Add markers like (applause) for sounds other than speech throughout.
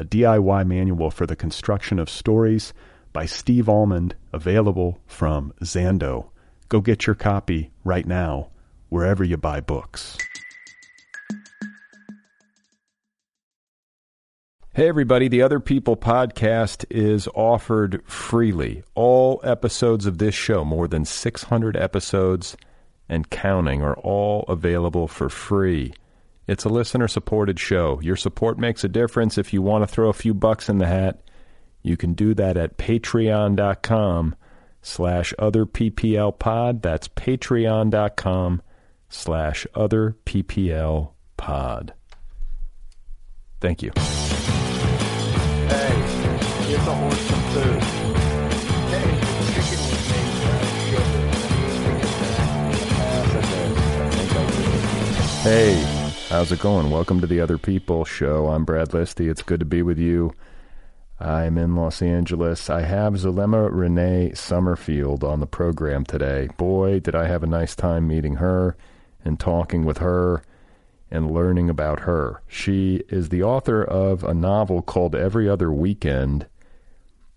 a DIY manual for the construction of stories by Steve Almond, available from Zando. Go get your copy right now, wherever you buy books. Hey, everybody, the Other People podcast is offered freely. All episodes of this show, more than 600 episodes and counting, are all available for free. It's a listener supported show. Your support makes a difference. If you want to throw a few bucks in the hat, you can do that at patreon.com slash other PPL pod. That's patreon.com slash other PPL pod. Thank you. Hey, give the horse some food. Hey, How's it going? Welcome to the Other People Show. I'm Brad Listi. It's good to be with you. I'm in Los Angeles. I have Zulema Renee Summerfield on the program today. Boy, did I have a nice time meeting her and talking with her and learning about her. She is the author of a novel called Every Other Weekend,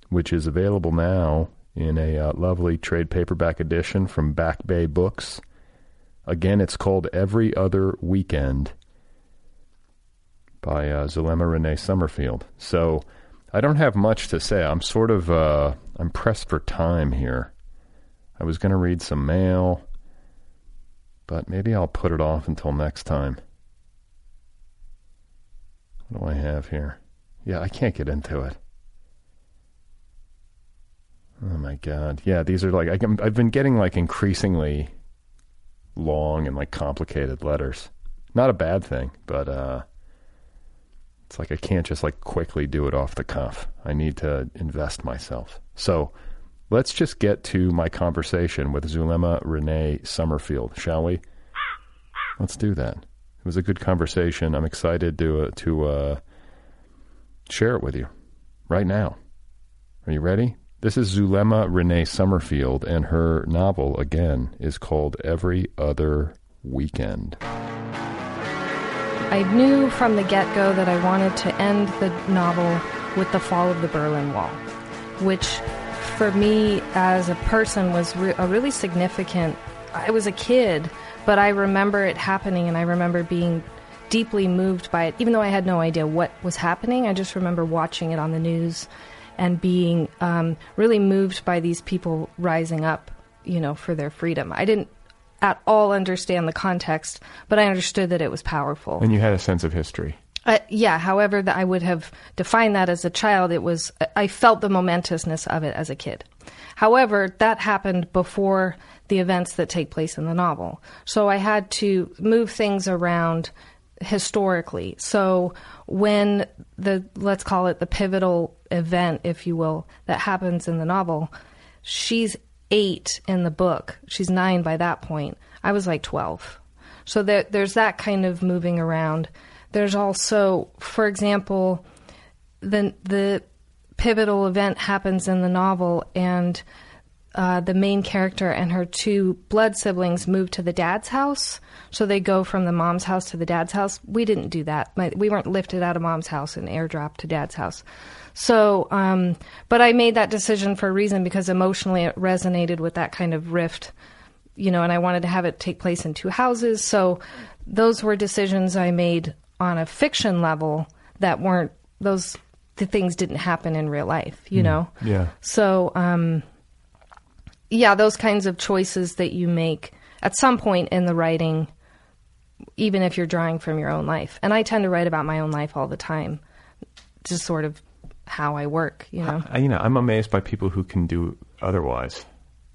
which is available now in a uh, lovely trade paperback edition from Back Bay Books. Again, it's called Every Other Weekend by uh, Zulema Renee Summerfield. So I don't have much to say. I'm sort of uh, I'm pressed for time here. I was going to read some mail, but maybe I'll put it off until next time. What do I have here? Yeah, I can't get into it. Oh my god. Yeah, these are like I can, I've been getting like increasingly long and like complicated letters. Not a bad thing, but uh it's like I can't just like quickly do it off the cuff. I need to invest myself. So let's just get to my conversation with Zulema Renee Summerfield, shall we? Let's do that. It was a good conversation. I'm excited to uh, to uh, share it with you right now. Are you ready? This is Zulema Renee Summerfield, and her novel again is called Every Other Weekend. I knew from the get go that I wanted to end the novel with the fall of the Berlin Wall, which for me as a person was re- a really significant. I was a kid, but I remember it happening and I remember being deeply moved by it, even though I had no idea what was happening. I just remember watching it on the news and being um, really moved by these people rising up, you know, for their freedom. I didn't at all understand the context, but I understood that it was powerful. And you had a sense of history. Uh, yeah, however, that I would have defined that as a child, it was I felt the momentousness of it as a kid. However, that happened before the events that take place in the novel, so I had to move things around historically. So when the let's call it the pivotal event, if you will, that happens in the novel, she's eight in the book. She's nine by that point. I was like 12. So there, there's that kind of moving around. There's also, for example, the, the pivotal event happens in the novel, and uh, the main character and her two blood siblings move to the dad's house. So they go from the mom's house to the dad's house. We didn't do that. We weren't lifted out of mom's house and airdropped to dad's house. So, um, but I made that decision for a reason because emotionally it resonated with that kind of rift, you know, and I wanted to have it take place in two houses. So those were decisions I made on a fiction level that weren't those the things didn't happen in real life, you know? Yeah. So, um, yeah, those kinds of choices that you make at some point in the writing, even if you're drawing from your own life. And I tend to write about my own life all the time, just sort of how I work, you know? I, you know, I'm amazed by people who can do otherwise,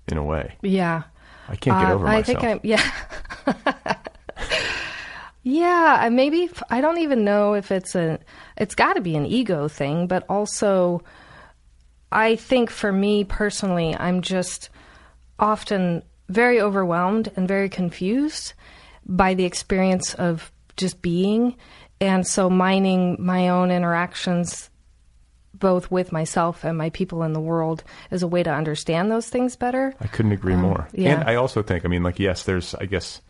in a way. Yeah. I can't get Uh, over I myself. think I'm, yeah. (laughs) yeah, maybe, I don't even know if it's a, it's got to be an ego thing, but also, I think for me personally, I'm just often very overwhelmed and very confused by the experience of just being. And so mining my own interactions both with myself and my people in the world is a way to understand those things better. I couldn't agree more. Um, yeah. And I also think, I mean, like, yes, there's, I guess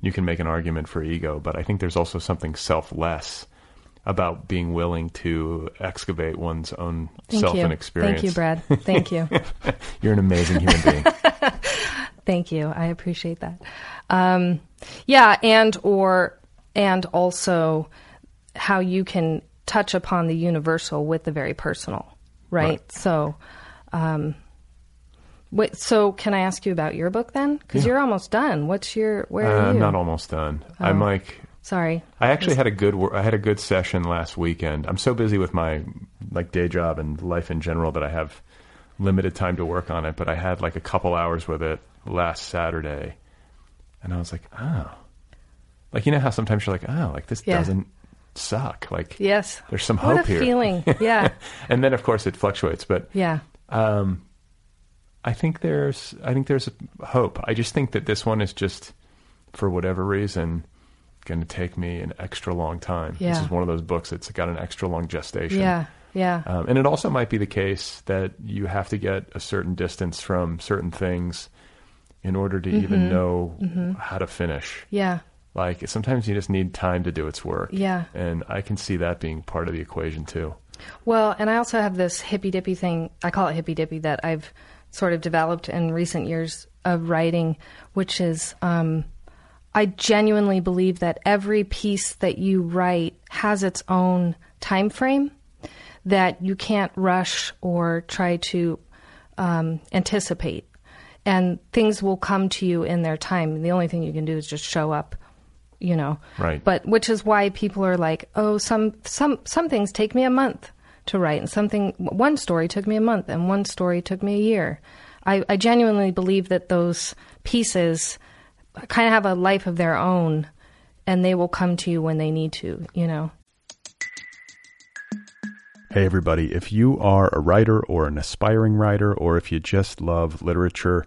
you can make an argument for ego, but I think there's also something selfless about being willing to excavate one's own Thank self you. and experience. Thank you, Brad. Thank you. (laughs) You're an amazing human being. (laughs) Thank you. I appreciate that. Um, yeah, and or and also how you can touch upon the universal with the very personal, right? Right. So, um, wait, so can I ask you about your book then? Because Yeah. you're almost done. What's your where Uh, are you? I'm not almost done. I'm Oh. like, Sorry. I actually had a good I had a good session last weekend. I'm so busy with my like day job and life in general that I have limited time to work on it, but I had like a couple hours with it last Saturday. And I was like, "Oh." Like you know how sometimes you're like, "Oh, like this Yeah. doesn't suck." Like Yes. there's some hope here. feeling. (laughs) Yeah. and then of course it fluctuates, but yeah. Um, I think there's I think there's hope. I just think that this one is just for whatever reason going to take me an extra long time. Yeah. This is one of those books that's got an extra long gestation. Yeah. Yeah. Um, and it also might be the case that you have to get a certain distance from certain things in order to Mm-hmm. even know how to finish. yeah. Like sometimes you just need time to do its work. Yeah. And I can see that being part of the equation too. Well, and I also have this hippy dippy thing. I call it hippy dippy that I've sort of developed in recent years of writing, which is um, I genuinely believe that every piece that you write has its own time frame that you can't rush or try to um, anticipate. And things will come to you in their time. The only thing you can do is just show up, you know. Right. But which is why people are like, oh, some some some things take me a month to write, and something one story took me a month, and one story took me a year. I, I genuinely believe that those pieces kind of have a life of their own, and they will come to you when they need to. You know. Hey, everybody. If you are a writer or an aspiring writer, or if you just love literature,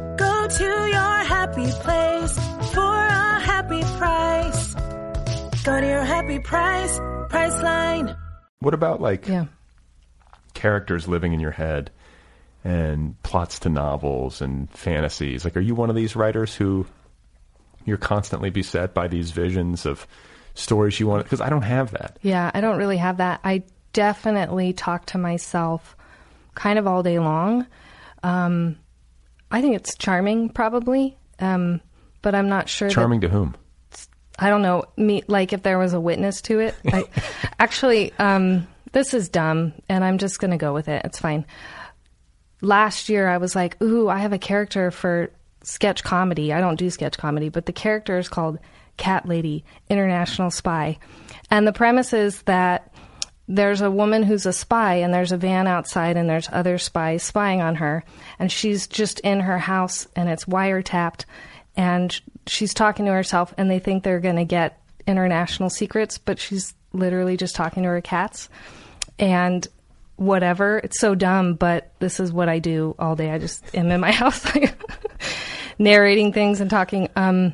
Go to your happy place for a happy price. Go to your happy price, Priceline. What about like Yeah. characters living in your head and plots to novels and fantasies? Like, are you one of these writers who you're constantly beset by these visions of stories you want? Because I don't have that. Yeah, I don't really have that. I definitely talk to myself kind of all day long. Um, I think it's charming, probably, um, but I'm not sure. that- Charming to whom? I don't know. Me, like if there was a witness to it. I, (laughs) actually, um, this is dumb, and I'm just going to go with it. It's fine. Last year, I was like, "Ooh, I have a character for sketch comedy. I don't do sketch comedy, but the character is called Cat Lady, International Spy, and the premise is that." There's a woman who's a spy, and there's a van outside, and there's other spies spying on her. And she's just in her house, and it's wiretapped, and she's talking to herself and they think they're going to get international secrets but she's literally just talking to her cats and whatever it's so dumb but this is what i do all day i just am in my (laughs) house narrating things and talking um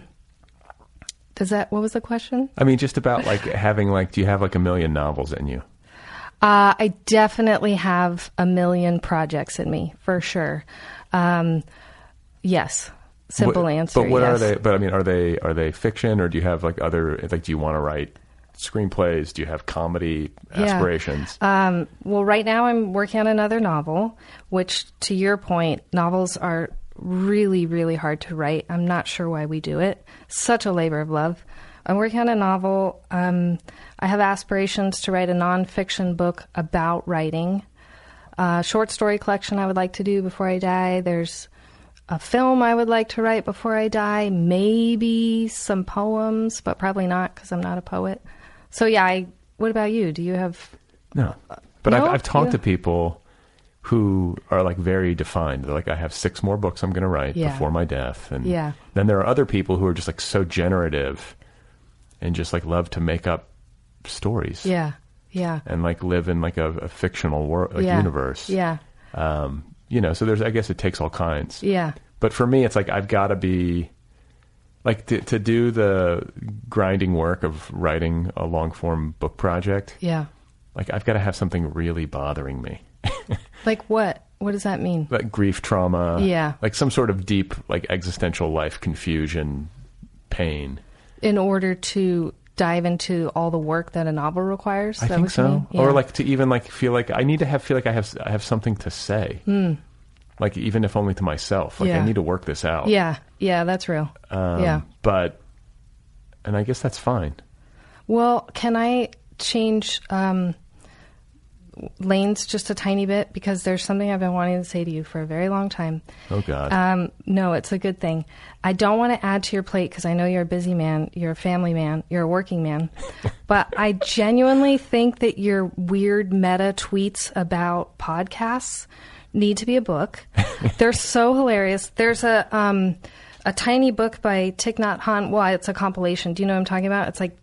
does that what was the question I mean, just about like having like, do you have like a million novels in you? Uh, I definitely have a million projects in me for sure. Um, yes, simple What- answer. But what are they? But I mean, are they are they fiction or do you have like other like? Do you want to write screenplays? Do you have comedy Yeah. aspirations? Um, well, right now I'm working on another novel, which, to your point, novels are really, really hard to write. I'm not sure why we do it. Such a labor of love. I'm working on a novel. Um, I have aspirations to write a nonfiction book about writing. A short story collection I would like to do before I die. There's a film I would like to write before I die. Maybe some poems, but probably not because I'm not a poet. So yeah, I. What about you? Do you have no, but no? I've I've talked Yeah. to people who are like very defined. They're like, I have six more books I'm going to write Yeah. before my death, and Yeah. then there are other people who are just like so generative and just like love to make up stories. Yeah, yeah, and like live in like a, a fictional world, like yeah. universe. Yeah, Um, you know, so there's, I guess it takes all kinds. yeah, But for me, it's like I've got to be, like to to do the grinding work of writing a long form book project. yeah. Like I've got to have something really bothering me, (laughs) Like what? What does that mean? like grief, trauma. Yeah. Like some sort of deep, like existential life confusion, pain. In order to dive into all the work that a novel requires. I think so. mean? Or like to even like feel like I need to have feel like I have I have something to say. Like even if only to myself. Like I Hmm. Need to work this out. yeah, yeah, that's real. Um, yeah. But and I guess that's fine. Well, can I change um, lanes just a tiny bit because there's something I've been wanting to say to you for a very long time. Oh God. Um, no, it's a good thing. I don't want to add to your plate because I know you're a busy man, you're a family man, you're a working man. (laughs) but I genuinely think that your weird meta tweets about podcasts need to be a book. (laughs) They're so hilarious. There's a um, a tiny book by Thich Nhat Hanh. Well, it's a compilation. Do you know what I'm talking about? It's like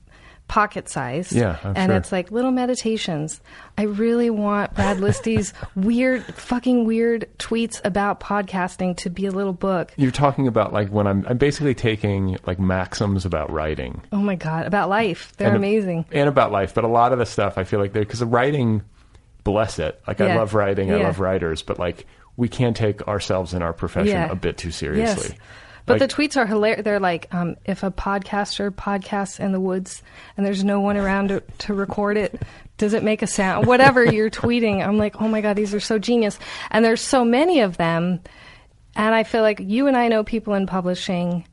pocket size. Yeah, I'm and sure. it's like little meditations. I really want Brad Listi's (laughs) weird, fucking weird tweets about podcasting to be a little book. You're talking about like when I'm I'm basically taking like maxims about writing. Oh my god, about life. They're and- amazing. And about life, but a lot of the stuff I feel like they're because the writing, bless it. Like I love writing, I Yeah. love writers, but like we can't take ourselves and our profession Yeah. a bit too seriously. Yes. But Like- the tweets are hilarious. They're like, um, if a podcaster podcasts in the woods and there's no one around to, to record it, does it make a sound? Whatever (laughs) you're tweeting, I'm like, oh my God, these are so genius. And there's so many of them. And I feel like you and I know people in publishing.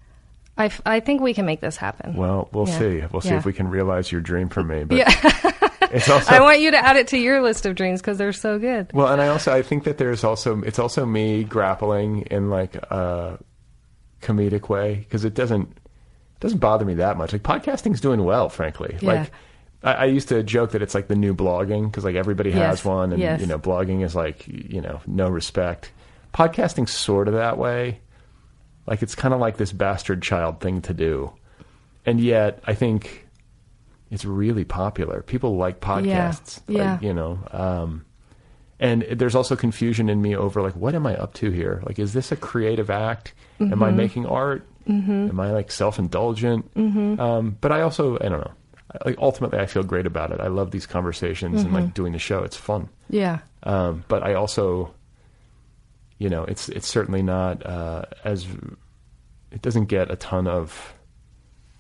I, f- I think we can make this happen. Well, we'll Yeah. see. We'll see Yeah. if we can realize your dream for me. But Yeah. (laughs) it's also (laughs) I want you to add it to your list of dreams because they're so good. Well, and I also I think that there's also it's also me grappling in like a comedic way because it doesn't doesn't bother me that much. Like podcasting's doing well, frankly. Yeah. Like I, I used to joke that it's like the new blogging because like everybody has Yes, one, and yes. you know blogging is like you know no respect. Podcasting's sort of that way. Like it's kind of like this bastard child thing to do, and yet I think it's really popular. People like podcasts. yeah. Like, you know. Um, and there's also confusion in me over like what am i up to here like is this a creative act am Mm-hmm. i making art am i like self-indulgent Mm-hmm. um, but i also i don't know like ultimately i feel great about it i love these conversations and Mm-hmm. like doing the show it's fun Yeah. um, but i also you know it's it's certainly not uh, as it doesn't get a ton of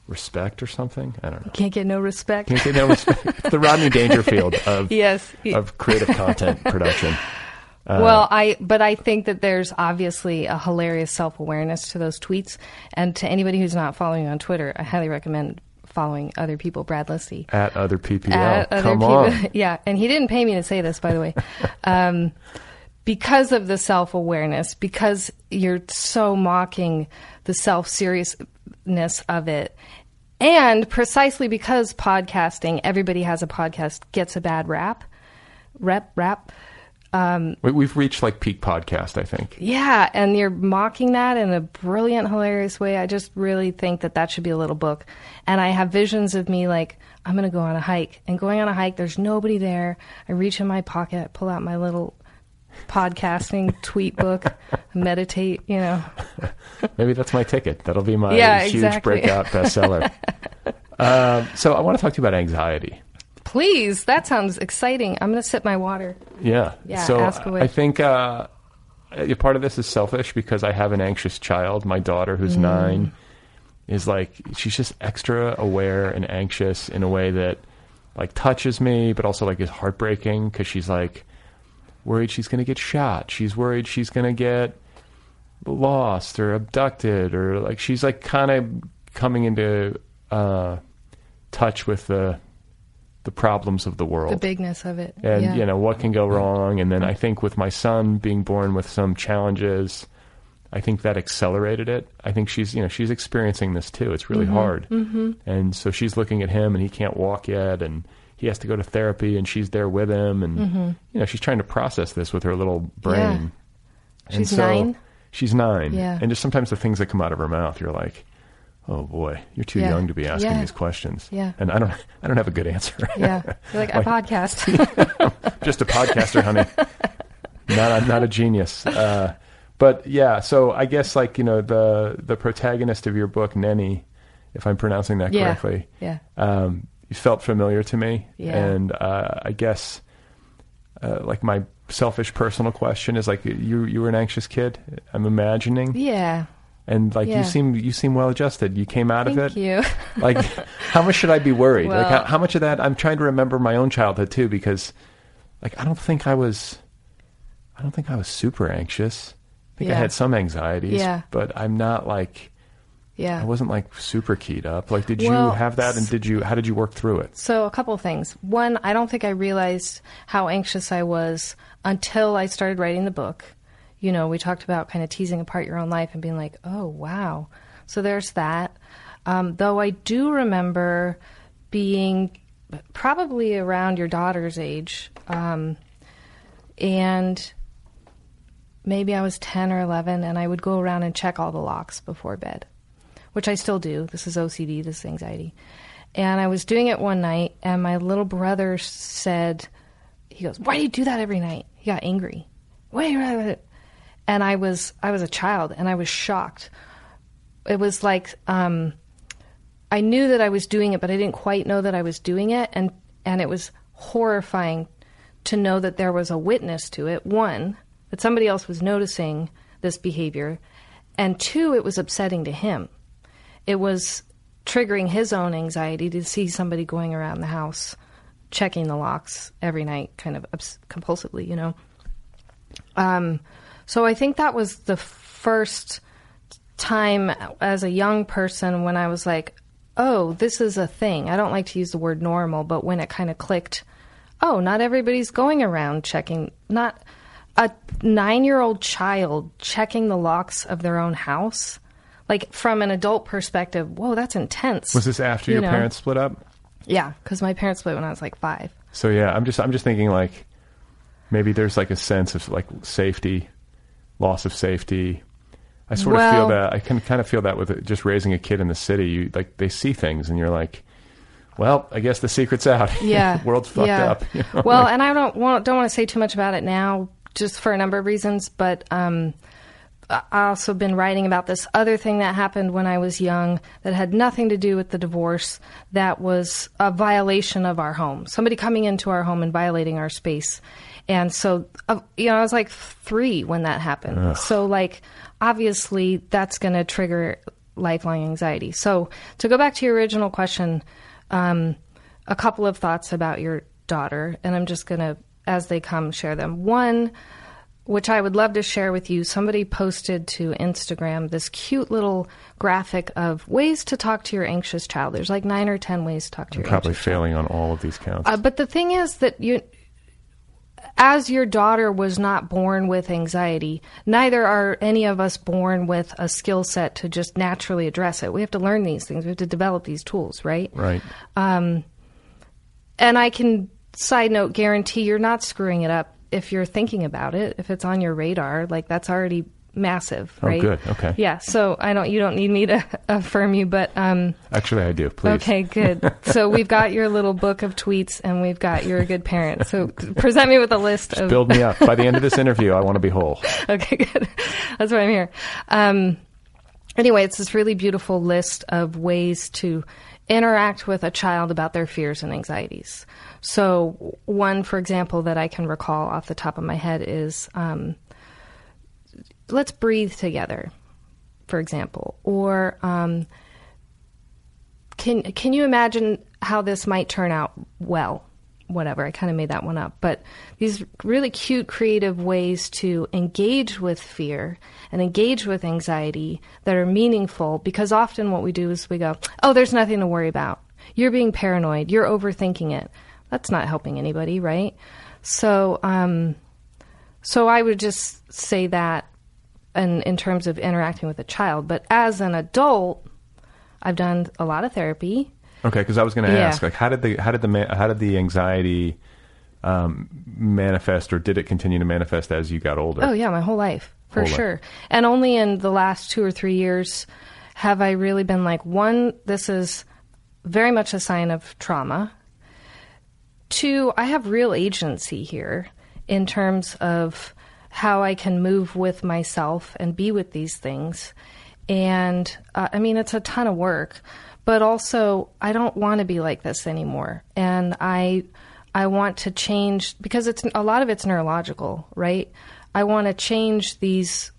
respect or something i don't know Can't get no respect. Can't get no respect. (laughs) The rodney dangerfield of yes. of creative content production (laughs) well, I but I think that there's obviously a hilarious self awareness to those tweets, and to anybody who's not following on Twitter, I highly recommend following other people. Brad Listi At other PPL. at other Come people. on. (laughs) Yeah, and he didn't pay me to say this, by the way. (laughs) um, because of the self awareness, because you're so mocking the self seriousness of it, and precisely because podcasting, everybody has a podcast, gets a bad rap, rep, rap. We- We've reached like peak podcast, I think. Yeah, and you're mocking that in a brilliant, hilarious way. I just really think that that should be a little book. And I have visions of me like, I'm going to go on a hike. And going on a hike, there's nobody there. I reach in my pocket, pull out my little podcasting (laughs) tweet book, meditate, you know. (laughs) Maybe that's my ticket. That'll be my Yeah, huge exactly. breakout bestseller. (laughs) um, so I want to talk to you about anxiety. Please, that sounds exciting. I'm going to sip my water. Yeah. Yeah, So ask away. I think uh, part of this is selfish because I have an anxious child. My daughter, who's Mm. nine, is like she's just extra aware and anxious in a way that like touches me, but also like is heartbreaking because she's like worried she's going to get shot. She's worried she's going to get lost or abducted or like she's like kind of coming into uh, touch with the the problems of the world The bigness of it. and yeah. you know what can go wrong and then i think with my son being born with some challenges i think that accelerated it i think she's you know she's experiencing this too it's really hard mm-hmm. and so she's looking at him and he can't walk yet and he has to go to therapy and she's there with him and you know she's trying to process this with her little brain And She's so- nine? she's nine Yeah. and just sometimes the things that come out of her mouth you're like oh boy you're too Yeah. young to be asking Yeah. these questions Yeah. and i don't i don't have a good answer (laughs) Yeah. You're like, (laughs) I podcast. (laughs) just a podcaster, honey. not a, not a genius. Uh, but yeah, so I guess like you know the the protagonist of your book, Nenny, if I'm pronouncing that Yeah. correctly, yeah. um, you felt familiar to me, Yeah. and uh, I guess uh, like my selfish personal question is like you you were an anxious kid. I'm imagining, Yeah. And like Yeah. you seem you seem well adjusted. You came out of Thank it you. (laughs) like how much should i be worried like how, how much of that i'm trying to remember my own childhood too because like i don't think i was i don't think i was super anxious i think i had some anxieties Yeah. but i'm not like Yeah. i wasn't like super keyed up like did you have that and did you how did you work through it So, a couple of things. One, I don't think I realized how anxious I was until I started writing the book. You know, we talked about kind of teasing apart your own life and being like, oh, wow. So, there's that. Um, though I do remember being probably around your daughter's age. Um, and maybe I was 10 or 11, and I would go around and check all the locks before bed, which I still do. This is OCD, this is anxiety. And I was doing it one night, and my little brother said, he goes, "Why do you do that every night?" He got angry. That?" And I was I was a child, and I was shocked. It was like um, I knew that I was doing it, but I didn't quite know that I was doing it, and and it was horrifying to know that there was a witness to it. One, that somebody else was noticing this behavior, and two, it was upsetting to him. It was triggering his own anxiety to see somebody going around the house checking the locks every night, kind of compulsively, you know. Um, so I think that was the first time as a young person when I was like, oh, this is a thing. I don't like to use the word normal, but when it kind of clicked, oh, not everybody's going around checking, not a nine year old child checking the locks of their own house. Like from an adult perspective, whoa, that's intense. was this after You your know? parents split up Yeah, because my parents split when I was like five. so yeah i'm just i'm just thinking like maybe there's like a sense of like safety loss of safety i sort of feel that i can kind of feel that with it, just raising a kid in the city you like they see things and you're like well i guess the secret's out (laughs) Yeah, world's fucked yeah. up you know? well, and I don't want don't want to say too much about it now, just for a number of reasons. But um, I also been writing about this other thing that happened when I was young that had nothing to do with the divorce. That was a violation of our home. Somebody coming into our home and violating our space. And so, uh, you know, I was like three when that happened. So, like, obviously, that's going to trigger lifelong anxiety. So, to go back to your original question, um, a couple of thoughts about your daughter, and I'm just going to, as they come, share them. One, which I would love to share with you. Somebody posted to Instagram this cute little graphic of ways to talk to your anxious child. There's like nine or ten ways to talk to I'm your probably anxious child. failing on all of these counts. Uh, but the thing is that you, as your daughter was not born with anxiety, neither are any of us born with a skill set to just naturally address it. We have to learn these things. We have to develop these tools, right? right. Um, and I can, side note, guarantee you're not screwing it up if you're thinking about it. If it's on your radar, like that's already massive, right? Oh, right? good. Okay. Yeah. So I don't. You don't need me to (laughs) affirm you, but um, Actually, I do. Please. Okay, good. so we've got your little book of tweets, and we've got you're a good parent. So present me with a list of. Build me up. By the end of this (laughs) interview, I want to be whole. Okay, good. That's why I'm here. Um, anyway, it's this really beautiful list of ways to interact with a child about their fears and anxieties. So one, for example, that I can recall off the top of my head is. Um, let's breathe together, for example, or um, can can you imagine how this might turn out well? Whatever, I kind of made that one up, but these really cute, creative ways to engage with fear and engage with anxiety that are meaningful. Because often what we do is we go, "Oh, there's nothing to worry about. You're being paranoid. You're overthinking it." That's not helping anybody, right? So, um, so I would just say that in, in terms of interacting with a child. But as an adult, I've done a lot of therapy. Okay, because I was going to Yeah. ask, like, how did the how did the how did the anxiety um, manifest, or did it continue to manifest as you got older? Oh, yeah, my whole life, for Whole life. sure. And only in the last two or three years have I really been like, one, this is very much a sign of trauma. Two, I have real agency here in terms of how I can move with myself and be with these things. And uh, I mean, it's a ton of work, but also I don't want to be like this anymore. And I, I want to change because it's a lot of it's neurological, right? I want to change these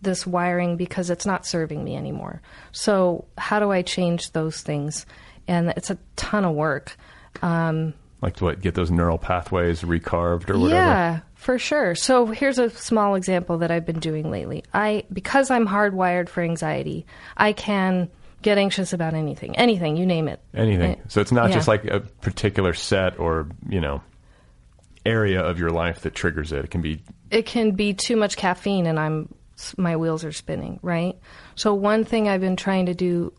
this wiring because it's not serving me anymore. So how do I change those things? And it's a ton of work. Um, Like what? Get those neural pathways recarved or whatever. yeah, for sure. So here's a small example that I've been doing lately. I because I'm hardwired for anxiety, I can get anxious about anything, anything, you name it. Anything. Uh, So it's not yeah. just like a particular set or you know area of your life that triggers it. It can be it can be too much caffeine and I'm my wheels are spinning, right? So one thing I've been trying to do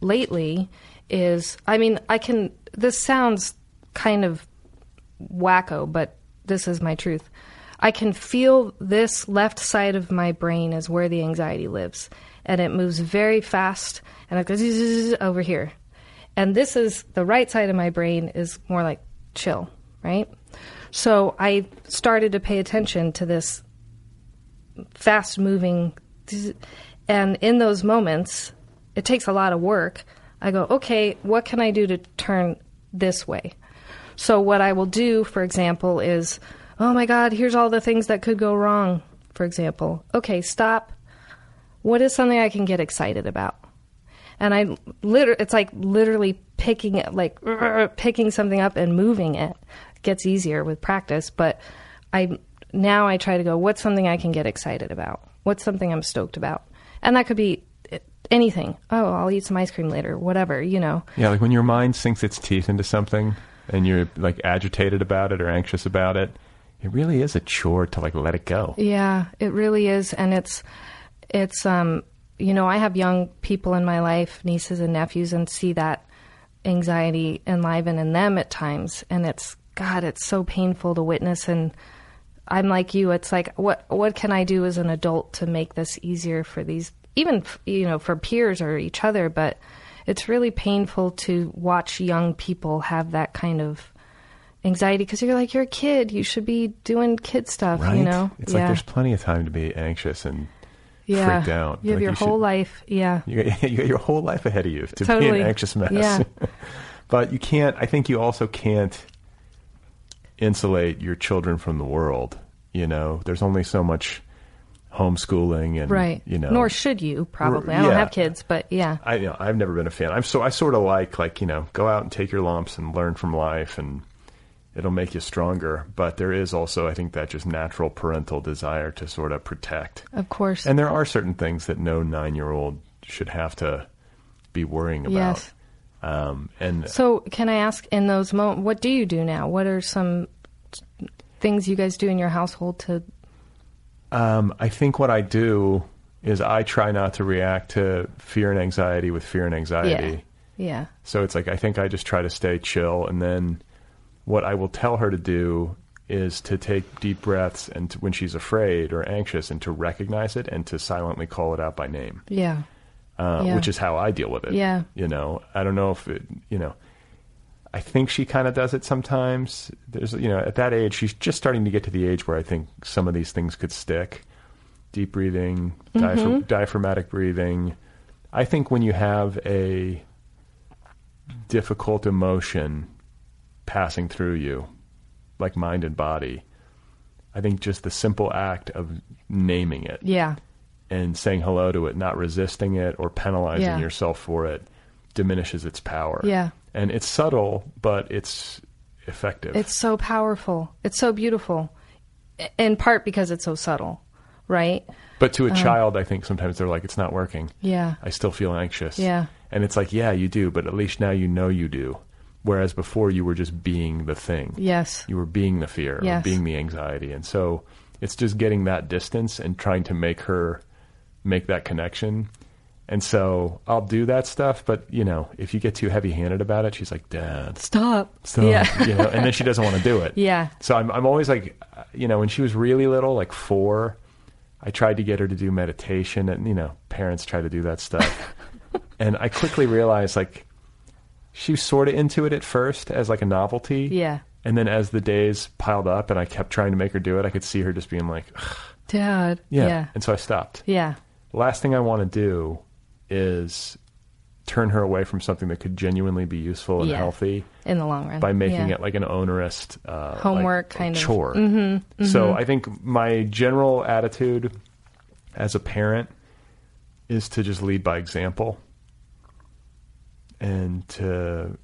lately is I mean, I can this sounds kind of wacko, but this is my truth. I can feel this left side of my brain is where the anxiety lives, and it moves very fast, and it goes (laughs) over here. And this is the right side of my brain is more like chill, right? So I started to pay attention to this fast moving, and in those moments, it takes a lot of work. I go, okay, what can I do to turn this way? So what I will do, for example, is, oh my God, here's all the things that could go wrong. For example, okay, stop. What is something I can get excited about? And I literally, it's like literally picking it, like (clears throat) picking something up and moving it. gets easier with practice, but I now I try to go, what's something I can get excited about? What's something I'm stoked about? And that could be eh, anything. Oh, I'll eat some ice cream later, whatever, you know. Yeah, like when your mind sinks its teeth into something and you're like agitated about it or anxious about it, it really is a chore to like let it go. Yeah, it really is, and it's it's um you know I have young people in my life, nieces and nephews, and see that anxiety enliven in them at times, and it's God, it's so painful to witness. And I'm like you, it's like what what can I do as an adult to make this easier for these, even you know for peers or each other, but it's really painful to watch young people have that kind of anxiety because you're like you're a kid you should be doing kid stuff Right? you know It's like there's plenty of time to be anxious and yeah. freaked out. You have Like, your you should- whole life. Yeah. You got, (laughs) you got your whole life ahead of you to be an anxious mess. Yeah. (laughs) but you can't, I think you also can't insulate your children from the world. You know, there's only so much homeschooling and, Right. you know. Nor should you, probably. I don't yeah. have kids, but yeah. I you know I've never been a fan. I'm so I sort of like like you know go out and take your lumps and learn from life and it'll make you stronger. But there is also, I think, that just natural parental desire to sort of protect. Of course. And there are certain things that no nine year old should have to be worrying about. Yes. Um, and So, can I ask in those moments, what do you do now? What are some things you guys do in your household to? um, I think what I do is I try not to react to fear and anxiety with fear and anxiety. Yeah. Yeah. So it's like I think I just try to stay chill, and then what I will tell her to do is to take deep breaths and to, when she's afraid or anxious, and to recognize it and to silently call it out by name, Yeah. uh, Yeah. which is how I deal with it. Yeah. you know, I don't know if it, you know. I think she kind of does it sometimes. There's, you know, at that age, she's just starting to get to the age where I think some of these things could stick. Deep breathing, diaphr- diaphragmatic breathing. I think when you have a difficult emotion passing through you, like mind and body, I think just the simple act of naming it Yeah. and saying hello to it, not resisting it or penalizing Yeah. yourself for it, diminishes its power. Yeah. And it's subtle, but it's effective. It's so powerful. It's so beautiful. In part because it's so subtle, right? but to a uh, child, I think sometimes they're like, it's not working. Yeah. I still feel anxious. Yeah. And it's like, yeah, you do, but at least now you know you do. Whereas before you were just being the thing. Yes. You were being the fear Yes. being the anxiety. And so it's just getting that distance and trying to make her make that connection. And so I'll do that stuff, but you know, if you get too heavy handed about it, she's like, Dad, Stop. stop. Yeah. (laughs) you know, and then she doesn't want to do it. Yeah. So I'm I'm always like, you know, when she was really little, like four, I tried to get her to do meditation, and you know, parents try to do that stuff, (laughs) and I quickly realized like she was sort of into it at first as like a novelty. Yeah. And then as the days piled up, and I kept trying to make her do it, I could see her just being like, "Ugh." Dad. yeah. Yeah. And so I stopped. Yeah. The last thing I want to do is turn her away from something that could genuinely be useful and Yeah. healthy In the long run. by making Yeah. it like an onerous uh, Homework like, kind of. chore. Mm-hmm, So I think my general attitude as a parent is to just lead by example and to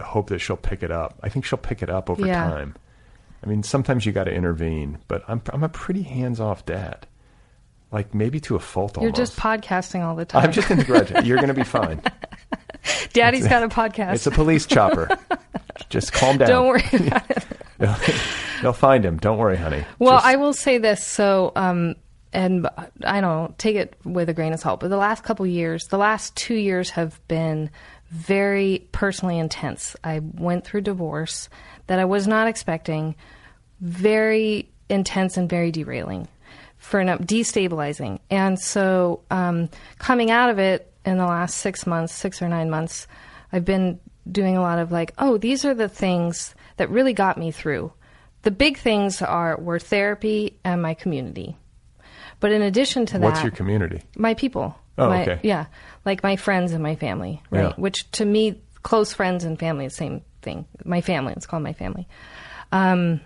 hope that she'll pick it up. I think she'll pick it up over Yeah. time. I mean, sometimes you got to intervene, but I'm I'm a pretty hands-off dad. Like maybe to a fault You're almost. just podcasting all the time. I'm just in the garage. You're going to be (laughs) fine. Daddy's got a (laughs) podcast. It's a police chopper. Just calm down. Don't worry (laughs) about it. They'll find him. Don't worry, honey. Well, Just- I will say this. So, um, and I don't take it with a grain of salt, but the last couple years, the last two years have been very personally intense. I went through divorce that I was not expecting, very intense and very derailing, for an destabilizing. And so, um, coming out of it in the last six months, six or nine months, I've been doing a lot of like, oh, these are the things that really got me through. The big things are were therapy and my community. But in addition to that, What's your community? my people. Oh, my, okay. Yeah, like my friends and my family, right? Yeah. Which to me, close friends and family, is the same thing. My family, it's called my family. Um,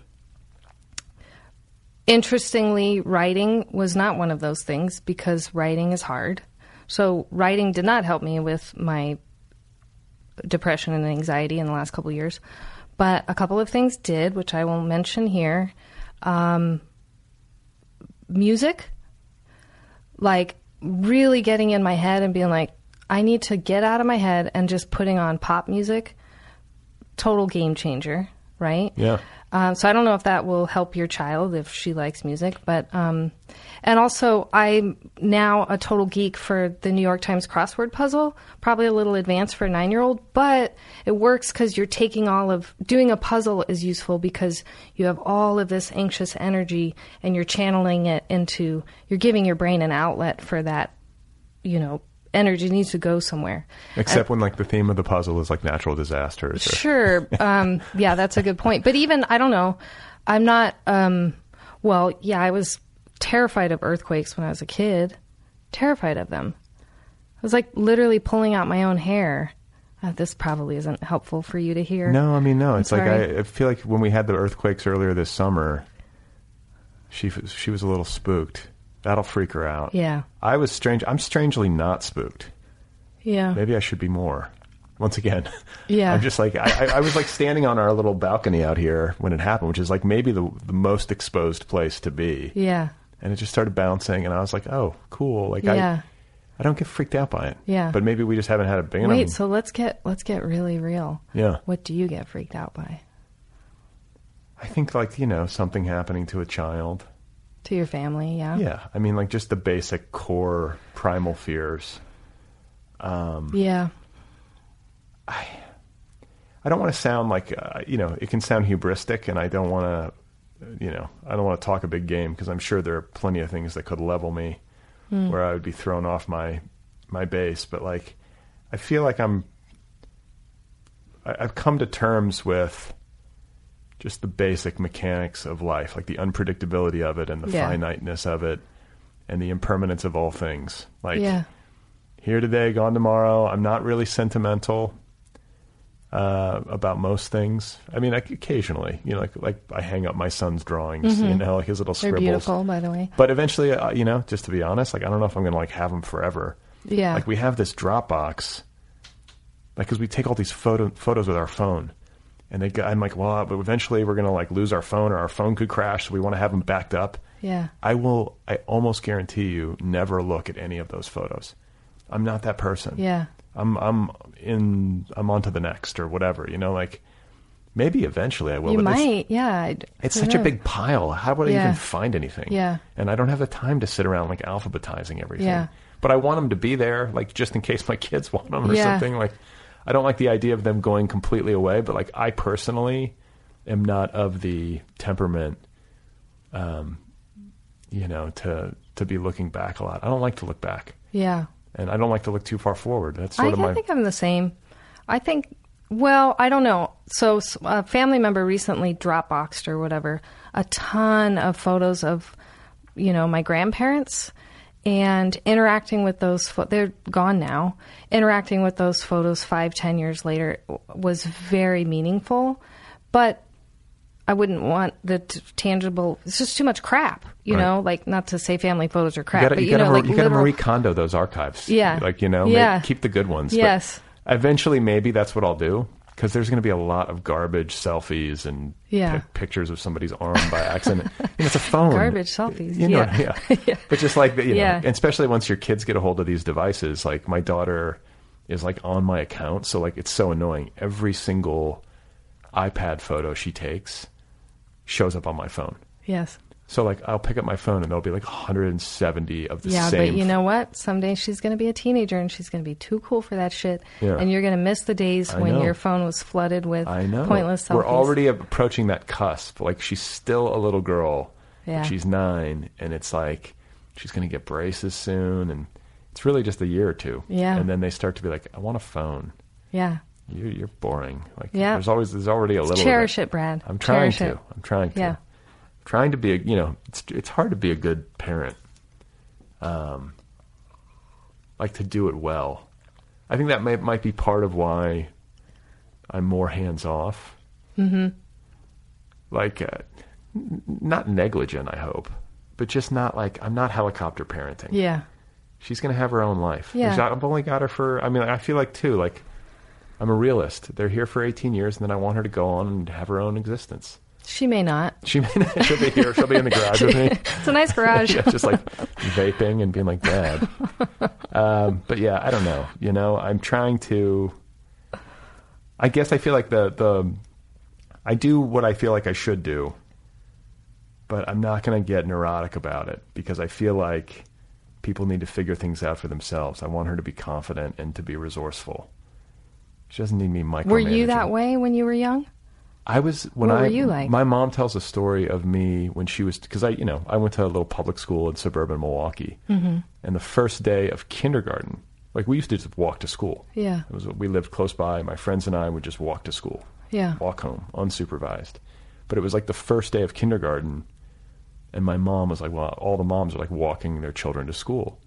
interestingly, writing was not one of those things because writing is hard. So writing did not help me with my depression and anxiety in the last couple of years. But a couple of things did, which I will mention here. Um, music, like really getting in my head and being like, I need to get out of my head and just putting on pop music. Total game changer, right? Yeah. Um, so I don't know if that will help your child if she likes music, but um, and also I'm now a total geek for the New York Times crossword puzzle. Probably a little advanced for a nine year old, but it works because you're taking all of doing a puzzle is useful because you have all of this anxious energy and you're channeling it into you're giving your brain an outlet for that. You know, energy needs to go somewhere. Except when like the theme of the puzzle is like natural disasters. Or, Sure. (laughs) Um, yeah, that's a good point. But even I don't know. I'm not. Um, well, yeah, I was terrified of earthquakes when I was a kid. Terrified of them. I was like literally pulling out my own hair. Uh, this probably isn't helpful for you to hear. No, I mean no. It's like. I, I feel like when we had the earthquakes earlier this summer, she she was a little spooked. That'll freak her out. Yeah. I was strange. I'm strangely not spooked. Yeah. Maybe I should be more. once again. (laughs) Yeah. I'm just like I, I- was like standing on our little balcony out here when it happened, which is like maybe the the most exposed place to be. Yeah. And it just started bouncing, and I was like, oh, cool. Like Yeah. I I don't get freaked out by it. Yeah. But maybe we just haven't had a big Wait, enough. so let's get let's get really real. Yeah. What do you get freaked out by? I think like you know something happening to a child. To your family, yeah. Yeah. I mean like just the basic core primal fears. Um, Yeah. I i don't want to sound like uh, you know it can sound hubristic, and I don't want to you know I don't want to talk a big game because I'm sure there are plenty of things that could level me where I would be thrown off my my base. But like I feel like I'm I, I've come to terms with just the basic mechanics of life, like the unpredictability of it and the Yeah. finiteness of it, and the impermanence of all things. Like yeah. here today, gone tomorrow. I'm not really sentimental uh, about most things. I mean, like occasionally, you know, like like I hang up my son's drawings, you know, like his little Mm-hmm. They're scribbles. beautiful, by the way. But eventually, uh, you know, just to be honest, like I don't know if I'm gonna like have them forever. Yeah. Like we have this Dropbox, like because we take all these photo photos with our phone, and they. Go, I'm like, well, but eventually we're gonna like lose our phone, or our phone could crash. So we want to have them backed up. Yeah. I will. I almost guarantee you never look at any of those photos. I'm not that person. Yeah. I'm. I'm in. I'm on to the next or whatever. You know, like maybe eventually I will. you but it's- might, yeah. I- It's such a big pile. How would I even find anything? Yeah. And I don't have the time to sit around like alphabetizing everything. Yeah. But I want them to be there, like just in case my kids want them or Yeah. something. Like, I don't like the idea of them going completely away. But like, I personally am not of the temperament, um, you know, to to be looking back a lot. I don't like to look back, Yeah. and I don't like to look too far forward. That's I, sort of I think I'm the same. I think, well, I don't know. So a family member recently Dropboxed or whatever a ton of photos of, you know, my grandparents and interacting with those. Fo- they're gone now. Interacting with those photos five, ten years later was very meaningful, but I wouldn't want the t- tangible. It's just too much crap, you Right. know. Like not to say family photos are crap, You gotta, but you you, gotta, know, like you gotta literal- Marie Kondo those archives. Yeah. Like, you know, Yeah. keep the good ones. But Yes. eventually, maybe that's what I'll do because there's going to be a lot of garbage selfies and Yeah. pic- pictures of somebody's arm by accident. (laughs) you know, it's a phone. Garbage selfies, You know, yeah. (laughs) yeah. But just like, you know, Yeah. especially once your kids get a hold of these devices, like my daughter is like on my account. So like, it's so annoying. Every single iPad photo she takes shows up on my phone. Yes. So like I'll pick up my phone and there'll be like 170 of the Yeah, same. Yeah, but you know what? Someday she's going to be a teenager and she's going to be too cool for that shit. Yeah. And you're going to miss the days I when know. your phone was flooded with I know. pointless selfies. We're already approaching that cusp. Like she's still a little girl. Yeah. She's nine, and it's like she's going to get braces soon, and it's really just a year or two. Yeah. And then they start to be like, "I want a phone. Yeah. You, you're boring." Like, Yeah. There's always there's already a little. Cherish it. it, Brad. I'm trying Cherish to. it. I'm trying to. Yeah. Trying to be a you know it's it's hard to be a good parent. Um. Like to do it well. I think that may, might be part of why I'm more hands off. Mm-hmm. Like, uh, n- not negligent, I hope, but just not like I'm not helicopter parenting. Yeah. She's gonna have her own life. Yeah. There's- I've only got her for. I mean, I feel like too. Like, I'm a realist. They're here for 18 years, and then I want her to go on and have her own existence. She may not. She may not, she'll be here. She'll be in the (laughs) garage with me. It's a nice garage. (laughs) yeah, just like vaping and being like dad. Um, but yeah, I don't know. You know, I'm trying to. I guess I feel like the the I do what I feel like I should do, but I'm not going to get neurotic about it because I feel like people need to figure things out for themselves. I want her to be confident and to be resourceful. She doesn't need me micromanaging. Were you that way when you were young? I was when What I were you like? my mom tells a story of me when she was because I you know I went to a little public school in suburban Milwaukee, mm-hmm. and the first day of kindergarten, like we used to just walk to school. Yeah. it was we lived close by. My friends and I would just walk to school, Yeah. walk home unsupervised. But it was like the first day of kindergarten, and my mom was like, "Well, all the moms are like walking their children to school."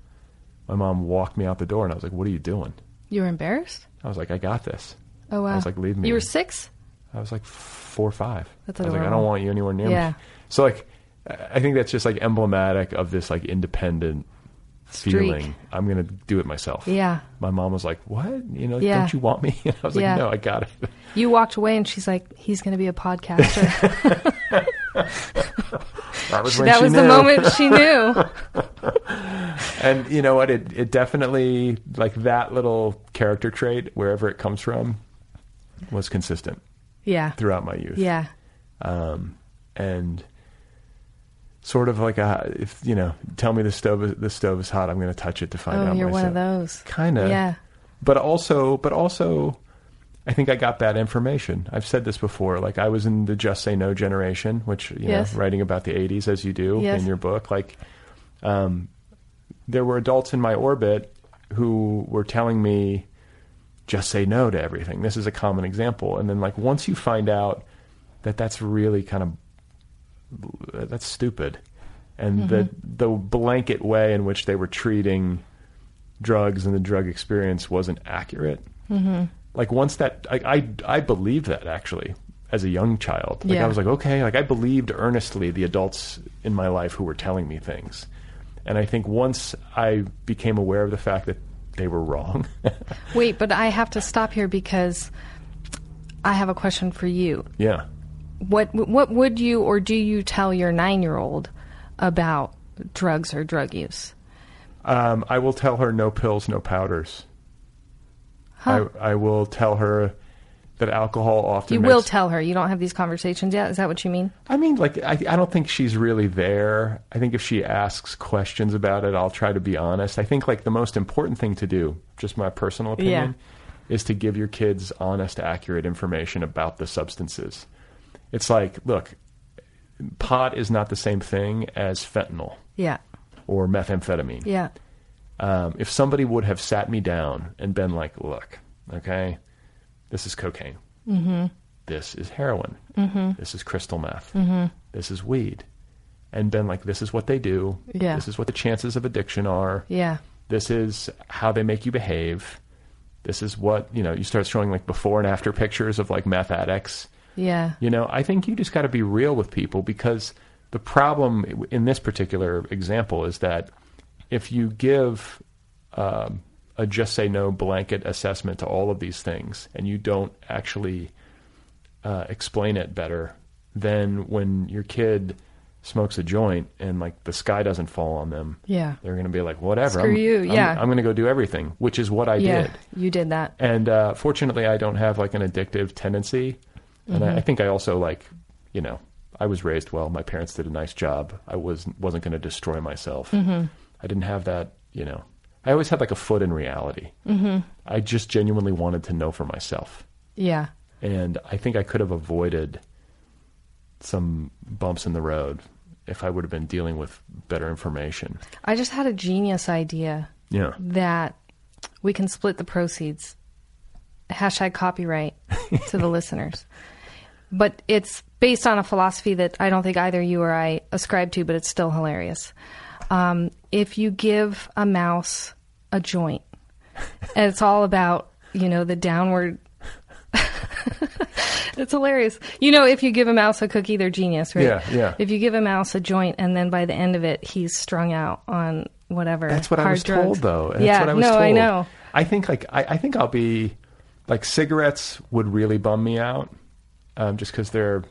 My mom walked me out the door, and I was like, "What are you doing?" You were embarrassed? I was like, "I got this." Oh, wow. I was like, "Leave me." You were six? I was like four or five. That's I was like, I don't want you anywhere near Yeah. me. So like, I think that's just like emblematic of this like independent Streak. feeling, I'm going to do it myself. Yeah. My mom was like, "What? You know, Yeah. don't you want me?" And (laughs) I was Yeah. like, "No, I got it." (laughs) You walked away and she's like, he's going to be a podcaster. (laughs) That was that was the moment she knew. And you know what? It it definitely like that little character trait, wherever it comes from, was consistent Yeah. throughout my youth. Yeah. um, and sort of like a if you know, tell me the stove is, the stove is hot, I'm going to touch it to find Oh, out. you're one of those. Kind of. Yeah. But also, but also, I think I got bad information. I've said this before. Like I was in the just say no generation, which you Yes. know, writing about the '80s as you do Yes. in your book. Like, um, there were adults in my orbit who were telling me just say no to everything. This is a common example. And then like once you find out that that's really kind of that's stupid and the the blanket way in which they were treating drugs and the drug experience wasn't accurate. Mm-hmm. Like once that I, I I believed that actually as a young child. Like Yeah. I was like okay, like I believed earnestly the adults in my life who were telling me things. And I think once I became aware of the fact that they were wrong. (laughs) Wait, but I have to stop here because I have a question for you. yeah. What what would you or do you tell your nine year old about drugs or drug use? Um, I will tell her no pills, no powders. Huh. I, I will tell her that alcohol often. you makes, will tell her. You don't have these conversations yet. Is that what you mean? I mean, like, I, I don't think she's really there. I think if she asks questions about it, I'll try to be honest. I think, like, the most important thing to do, just my personal opinion, is to give your kids honest, accurate information about the substances. It's like, look, pot is not the same thing as fentanyl Yeah. or methamphetamine. Yeah. um, if somebody would have sat me down and been like, "Look, okay, this is cocaine. Mm-hmm. This is heroin. Mm-hmm. This is crystal meth. Mm-hmm. This is weed," and been like, "This is what they do. Yeah. This is what the chances of addiction are. Yeah. This is how they make you behave. This is what you know." You start showing like before and after pictures of like meth addicts. Yeah. You know, I think you just got to be real with people because the problem in this particular example is that if you give um, a just say no blanket assessment to all of these things and you don't actually uh, explain it better, then when your kid smokes a joint and like the sky doesn't fall on them, Yeah. they're to be like, whatever. Screw I'm, you, I'm- yeah. I'm, to go do everything, which is what I yeah. did. You did that. And uh, fortunately, I don't have like an addictive tendency, and I, I think I also like, you know, I was raised well. My parents did a nice job. I was wasn't to destroy myself. I didn't have that, you know. I always had like a foot in reality. Mm-hmm. I just genuinely wanted to know for myself, Yeah. and I think I could have avoided some bumps in the road if I would have been dealing with better information. I just had a genius idea Yeah. that we can split the proceeds. Hashtag copyright (laughs) to the listeners. But it's based on a philosophy that I don't think either you or I ascribe to, but it's still hilarious. Um, if you give a mouse a joint, and it's all about, you know, the downward. (laughs) it's hilarious. You know, if you give a mouse a cookie, they're genius, right? Yeah, yeah. If you give a mouse a joint and then by the end of it, he's strung out on whatever. That's what I was drugs. told, though. That's yeah, what I was no, told. I know. I think like I, I think I'll be like cigarettes would really bum me out, um, just because they're,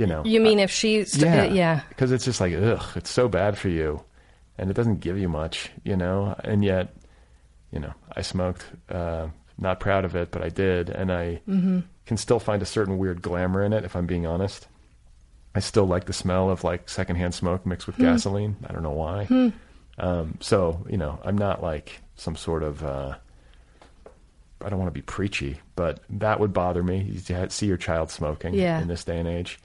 you know, You mean if she's yeah, uh, yeah. because it's just like ugh, it's so bad for you, and it doesn't give you much, you know, and yet, you know, I smoked. Uh, not proud of it, but I did, and I Mm-hmm. can still find a certain weird glamour in it. If I'm being honest, I still like the smell of like secondhand smoke mixed with gasoline. I don't know why. Um, so you know, I'm not like some sort of. Uh, I don't want to be preachy, but that would bother me. You to see your child smoking Yeah. in this day and age.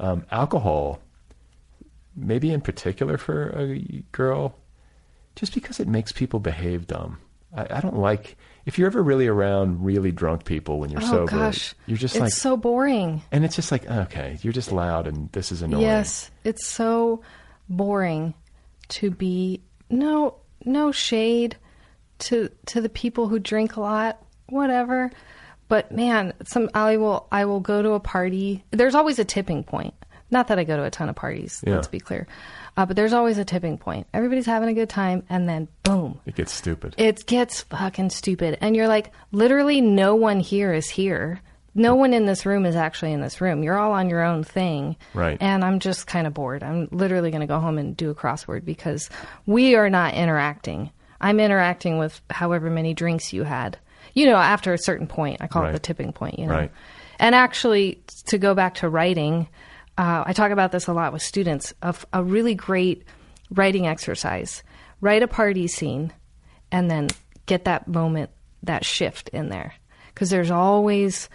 Um, alcohol, maybe in particular for a girl, just because it makes people behave dumb. I, I don't like if you're ever really around really drunk people when you're Oh sober. gosh, You're just it's like, so boring. and it's just like, okay, you're just loud, and this is annoying. Yes, it's so boring to be no no shade to to the people who drink a lot, whatever. But man, some I will I will go to a party. There's always a tipping point. Not that I go to a ton of parties. Yeah. Let's be clear. Uh, but there's always a tipping point. Everybody's having a good time, and then boom, It gets stupid. it gets fucking stupid. And you're like, literally, no one here is here. No one in this room is actually in this room. You're all on your own thing. Right. And I'm just kind of bored. I'm literally going to go home and do a crossword because we are not interacting. I'm interacting with however many drinks you had. You know, after a certain point, I call Right. it the tipping point, you know. Right. And actually, to go back to writing, uh, I talk about this a lot with students of a really great writing exercise. Write a party scene and then get that moment, that shift in there. Because there's always,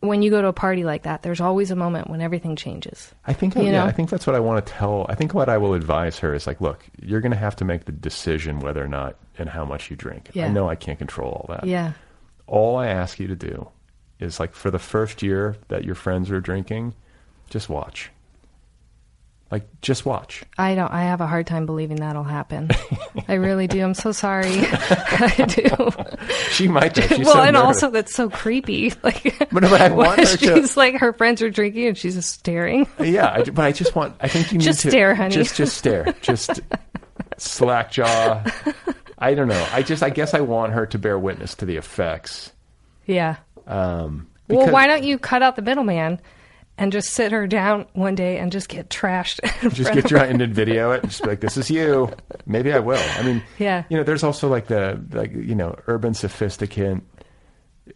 when you go to a party like that, there's always a moment when everything changes. I think You yeah, know? I think that's what I want to tell. I think what I will advise her is like, look, you're going to have to make the decision whether or not and how much you drink. I know I can't control all that. Yeah. All I ask you to do is like for the first year that your friends are drinking, just watch. Like just watch. I don't. I have a hard time believing that'll happen. I really do. I'm so sorry. (laughs) (laughs) I do. She might. She's well, so and nervous. also that's so creepy. (laughs) Like, But- but I want her to- she's like her friends are drinking and she's just staring. yeah, I, but I just want. I think you need Just to stare, honey. Just just stare. Just slack jaw. I don't know. I just. I guess I want her to bear witness to the effects. Yeah. Um, Well, why don't you cut out the middleman and just sit her down one day and just get trashed? (laughs) just get your her? and video it and just be like, "This is you." Maybe I will. I mean, Yeah. You know, there's also like the like you know urban sophisticant,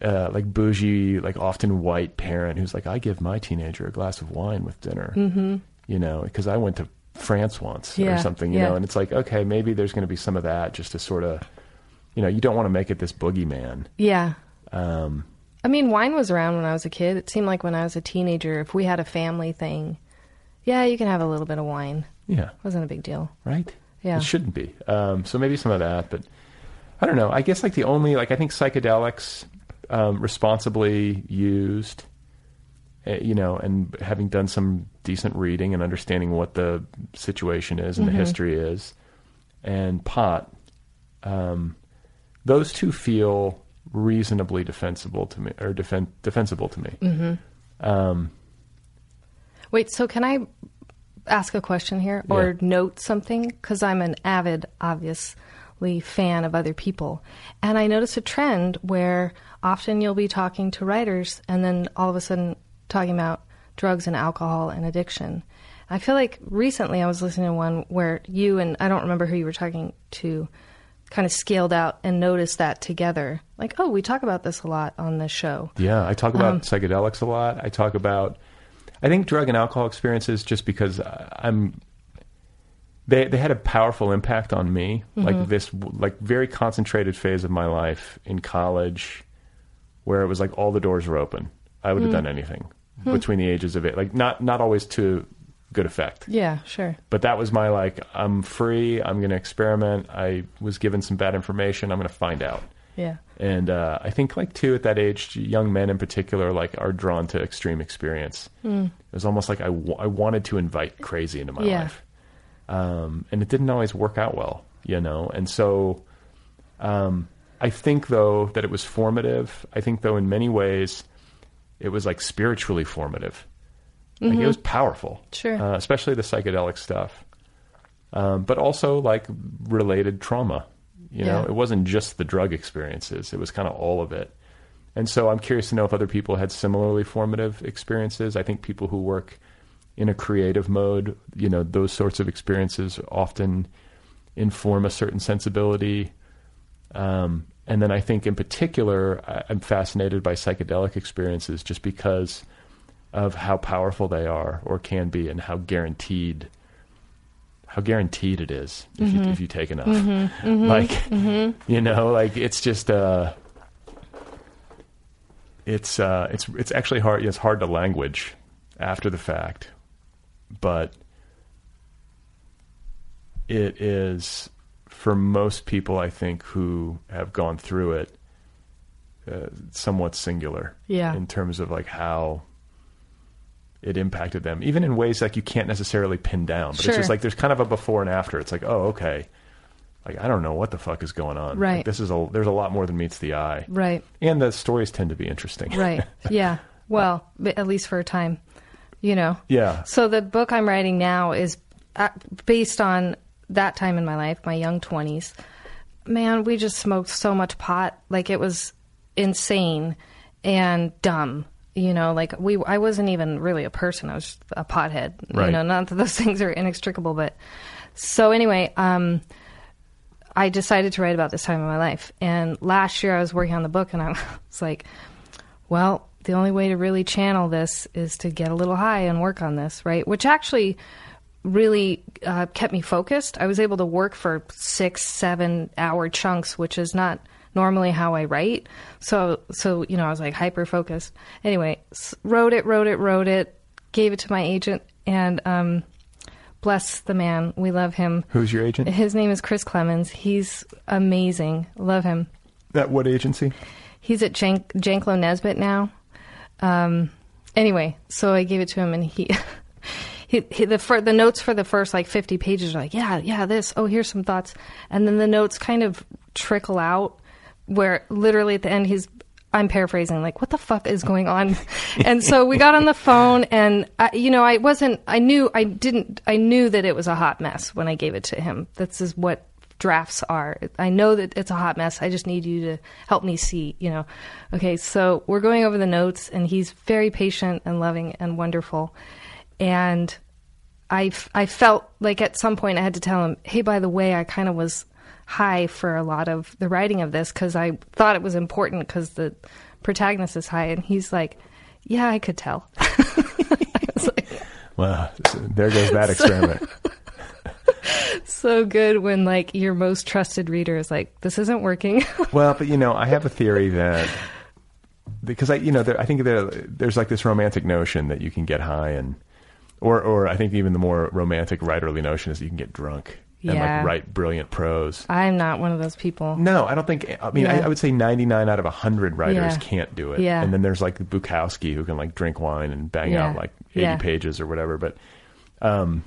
uh, like bougie, like often white parent who's like, "I give my teenager a glass of wine with dinner." Mm-hmm. You know, because I went to France once or something. You yeah. know, and it's like, okay, maybe there's going to be some of that just to sort of, you know, you don't want to make it this boogeyman. Yeah. Um, I mean, wine was around when I was a kid. It seemed like when I was a teenager, if we had a family thing, yeah, you can have a little bit of wine. yeah. It wasn't a big deal. right? Yeah. It shouldn't be. Um, so maybe some of that, but I don't know. I guess like the only like I think psychedelics um, responsibly used, uh, you know, and having done some decent reading and understanding what the situation is and Mm-hmm. the history is, and pot, um, those two feel reasonably defensible to me or defen- defensible to me. Mm-hmm. Um, Wait, so can I ask a question here or Yeah. note something? Because I'm an avid, obviously, fan of other people. And I notice a trend where often you'll be talking to writers and then all of a sudden talking about drugs and alcohol and addiction. I feel like recently I was listening to one where you and I don't remember who you were talking to kind of scaled out and noticed that together. Like, oh, we talk about this a lot on this show. Yeah, I talk about Um, psychedelics a lot. I talk about, I think drug and alcohol experiences just because I'm, they they had a powerful impact on me. Mm-hmm. Like this, like very concentrated phase of my life in college, where it was like all the doors were open. I Mm. would have done anything Hmm. between the ages of it. Like not not always to good effect Yeah, sure. but that was my like i'm free i'm going to experiment i was given some bad information i'm going to find out Yeah. and uh, i think like too at that age young men in particular like are drawn to extreme experience it was almost like I I wanted to invite crazy into my Yeah. life um, and it didn't always work out well you know and so um, i think though that it was formative i think though in many ways it was like spiritually formative. Like it was powerful. Sure. uh, especially the psychedelic stuff. Um, but also like related trauma. You know it wasn't just the drug experiences. It was kind of all of it. And so i'm curious to know if other people had similarly formative experiences. I think people who work in a creative mode you know those sorts of experiences often inform a certain sensibility. Um, and then i think in particular i'm fascinated by psychedelic experiences just because of how powerful they are or can be and how guaranteed how guaranteed it is if you if you take enough. Like you know like it's just uh it's uh it's it's actually hard it's hard to language after the fact but it is for most people i think who have gone through it uh, somewhat singular Yeah. in terms of like how it impacted them even in ways like you can't necessarily pin down but Sure. it's just like there's kind of a before and after it's like oh okay like i don't know what the fuck is going on Like, Right. this is a there's a lot more than meets the eye Right. and the stories tend to be interesting Right. (laughs) Yeah. Well, at least for a time, you know. yeah So the book I'm writing now is uh, based on that time in my life, my young 20s, man, we just smoked so much pot. Like it was insane and dumb. You know, like we, I wasn't even really a person. I was a pothead. Right. You know, not that those (laughs) things are inextricable, but so anyway, um, I decided to write about this time in my life. And last year I was working on the book and I (laughs) was like, well, the only way to really channel this is to get a little high and work on this, right? Which actually really uh, kept me focused. I was able to work for six, seven hour chunks, which is not normally how I write. So, so you know, I was like hyper focused. Anyway, wrote it, wrote it, wrote it, gave it to my agent, and um, bless the man. We love him. Who's your agent? His name is Chris Clemans. He's amazing. Love him. At what agency? He's at Jank, Janklow Nesbit now. Um, anyway, so I gave it to him, and he, (laughs) he, he the fir- the notes for the first like fifty pages are like, yeah, yeah, this. Oh, here's some thoughts, and then the notes kind of trickle out, where literally at the end he's. I'm paraphrasing, like, what the fuck is going on? (laughs) and so we got on the phone, and I, you know, I wasn't. I knew I didn't. I knew that it was a hot mess when I gave it to him. This is what drafts are. I know that it's a hot mess. I just need you to help me see, you know. Okay, so we're going over the notes and he's very patient and loving and wonderful. And I, f- I felt like at some point I had to tell him, hey, by the way, I kind of was high for a lot of the writing of this because I thought it was important because the protagonist is high. And he's like, yeah, I could tell. (laughs) I like, Well, there goes that (laughs) experiment. (laughs) so good when like your most trusted reader is like, this isn't working. well, but you know, I have a theory that because I, you know, there, I think there, there's like this romantic notion that you can get high and, or, or I think even the more romantic writerly notion is that you can get drunk and like write brilliant prose. I'm not one of those people. No, I don't think. I mean, I, Yeah. I would say 99 out of 100 writers Yeah. can't do it. Yeah. And then there's like Bukowski who can like drink wine and bang Yeah. out like 80 Yeah. pages or whatever. But, um,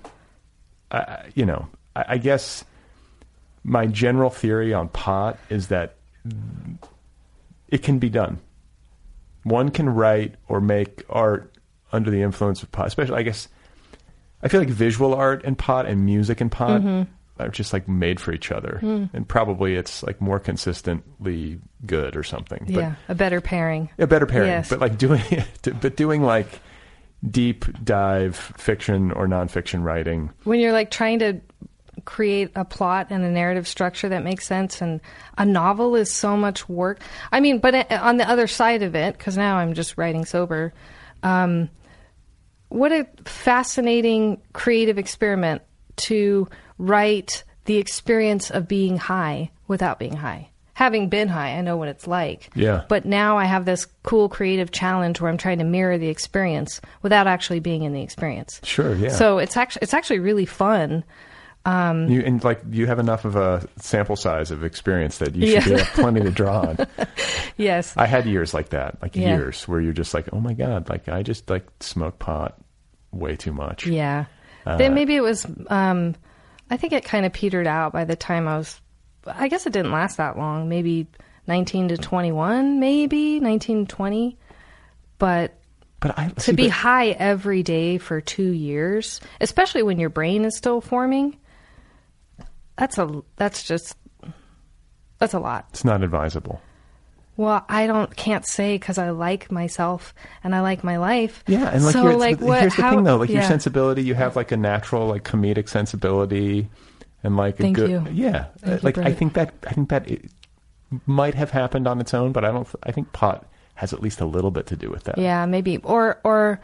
I- I, you know, I, I guess my general theory on pot is that it can be done. One can write or make art under the influence of pot, especially, I guess, I feel like visual art and pot and music and pot Mm-hmm. are just like made for each other. Hmm. And probably it's like more consistently good or something. yeah, a better pairing. A better pairing. Yes. But like doing (laughs) but doing like deep dive fiction or nonfiction writing. when you're like trying to create a plot and a narrative structure that makes sense and a novel is so much work i mean but uh, on the other side of it because now i'm just writing sober um, what a fascinating creative experiment to write the experience of being high without being high having been high i know what it's like Yeah. but now i have this cool creative challenge where i'm trying to mirror the experience without actually being in the experience Sure, yeah. so it's actually it's actually really fun. You and like you have enough of a sample size of experience that you should Yeah. have plenty to draw on. (laughs) Yes. I had years like that, like Yeah. years where you're just like, oh my god, like I just like smoke pot way too much. yeah. Uh, then maybe it was. Um, I think it kind of petered out by the time I was. I guess it didn't last that long. Maybe nineteen to twenty-one. Maybe nineteen twenty. But But I to see, be but- high every day for two years, especially when your brain is still forming, that's a that's just that's a lot. it's not advisable. Well, I don't can't say because I like myself and I like my life. Yeah, and like, so you're, like what? here's the how, thing though, like your sensibility, you have like a natural like comedic sensibility, and like a Thank good you. yeah. Uh, you, like I think that I think that it might have happened on its own, but I don't. I think pot has at least a little bit to do with that. Yeah, maybe or or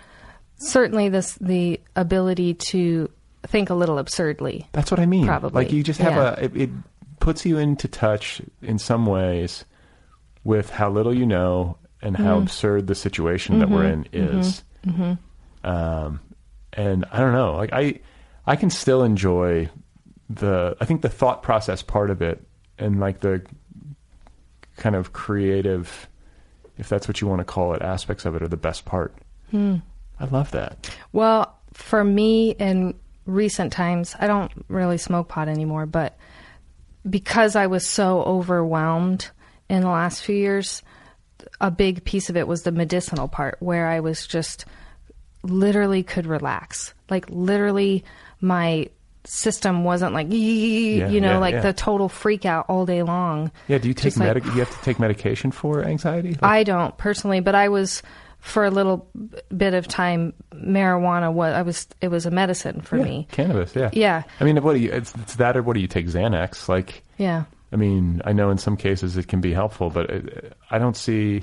certainly this the ability to think a little absurdly. That's what I mean. Probably, Like you just have yeah. a it, it puts you into touch in some ways with how little you know and Mm-hmm. how absurd the situation that we're in is. Um, and I don't know. Like I, I can still enjoy the. I think the thought process part of it and like the kind of creative, if that's what you want to call it, aspects of it are the best part. Hmm. I love that. Well, for me in recent times, I don't really smoke pot anymore, but because I was so overwhelmed in the last few years, a big piece of it was the medicinal part where I was just literally could relax. Like literally my system wasn't like Yeah, you know yeah, like yeah. the total freak out all day long. Yeah, do you take Just like- you have to take medication for anxiety? Like- I don't personally, but I was for a little bit of time marijuana was I was it was a medicine for yeah, me. cannabis. Yeah, Yeah. I mean, what do you? It's, it's that, or what do you take? Xanax? Like, Yeah. I mean, I know in some cases it can be helpful, but it, I don't see.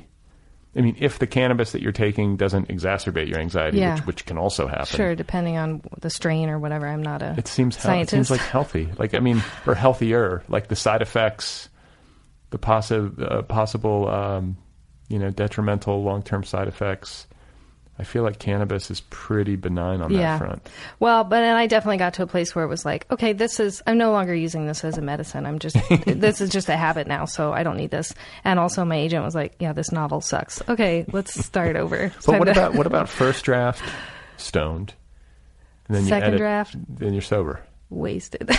I mean, if the cannabis that you're taking doesn't exacerbate your anxiety, Yeah. which, which can also happen, Sure, depending on the strain or whatever. I'm not a it seems hel- it seems like healthy. Like I mean, or healthier. Like the side effects, the possi- uh, possible, um, you know, detrimental long term side effects. I feel like cannabis is pretty benign on yeah. that front. Well, but then I definitely got to a place where it was like, okay, this is I'm no longer using this as a medicine. I'm just (laughs) this is just a habit now, so I don't need this. And also my agent was like, yeah, this novel sucks. Okay, let's start over. (laughs) But what to- about what (laughs) about first draft, stoned, and then you Second edit, draft? then you're sober. Wasted? (laughs)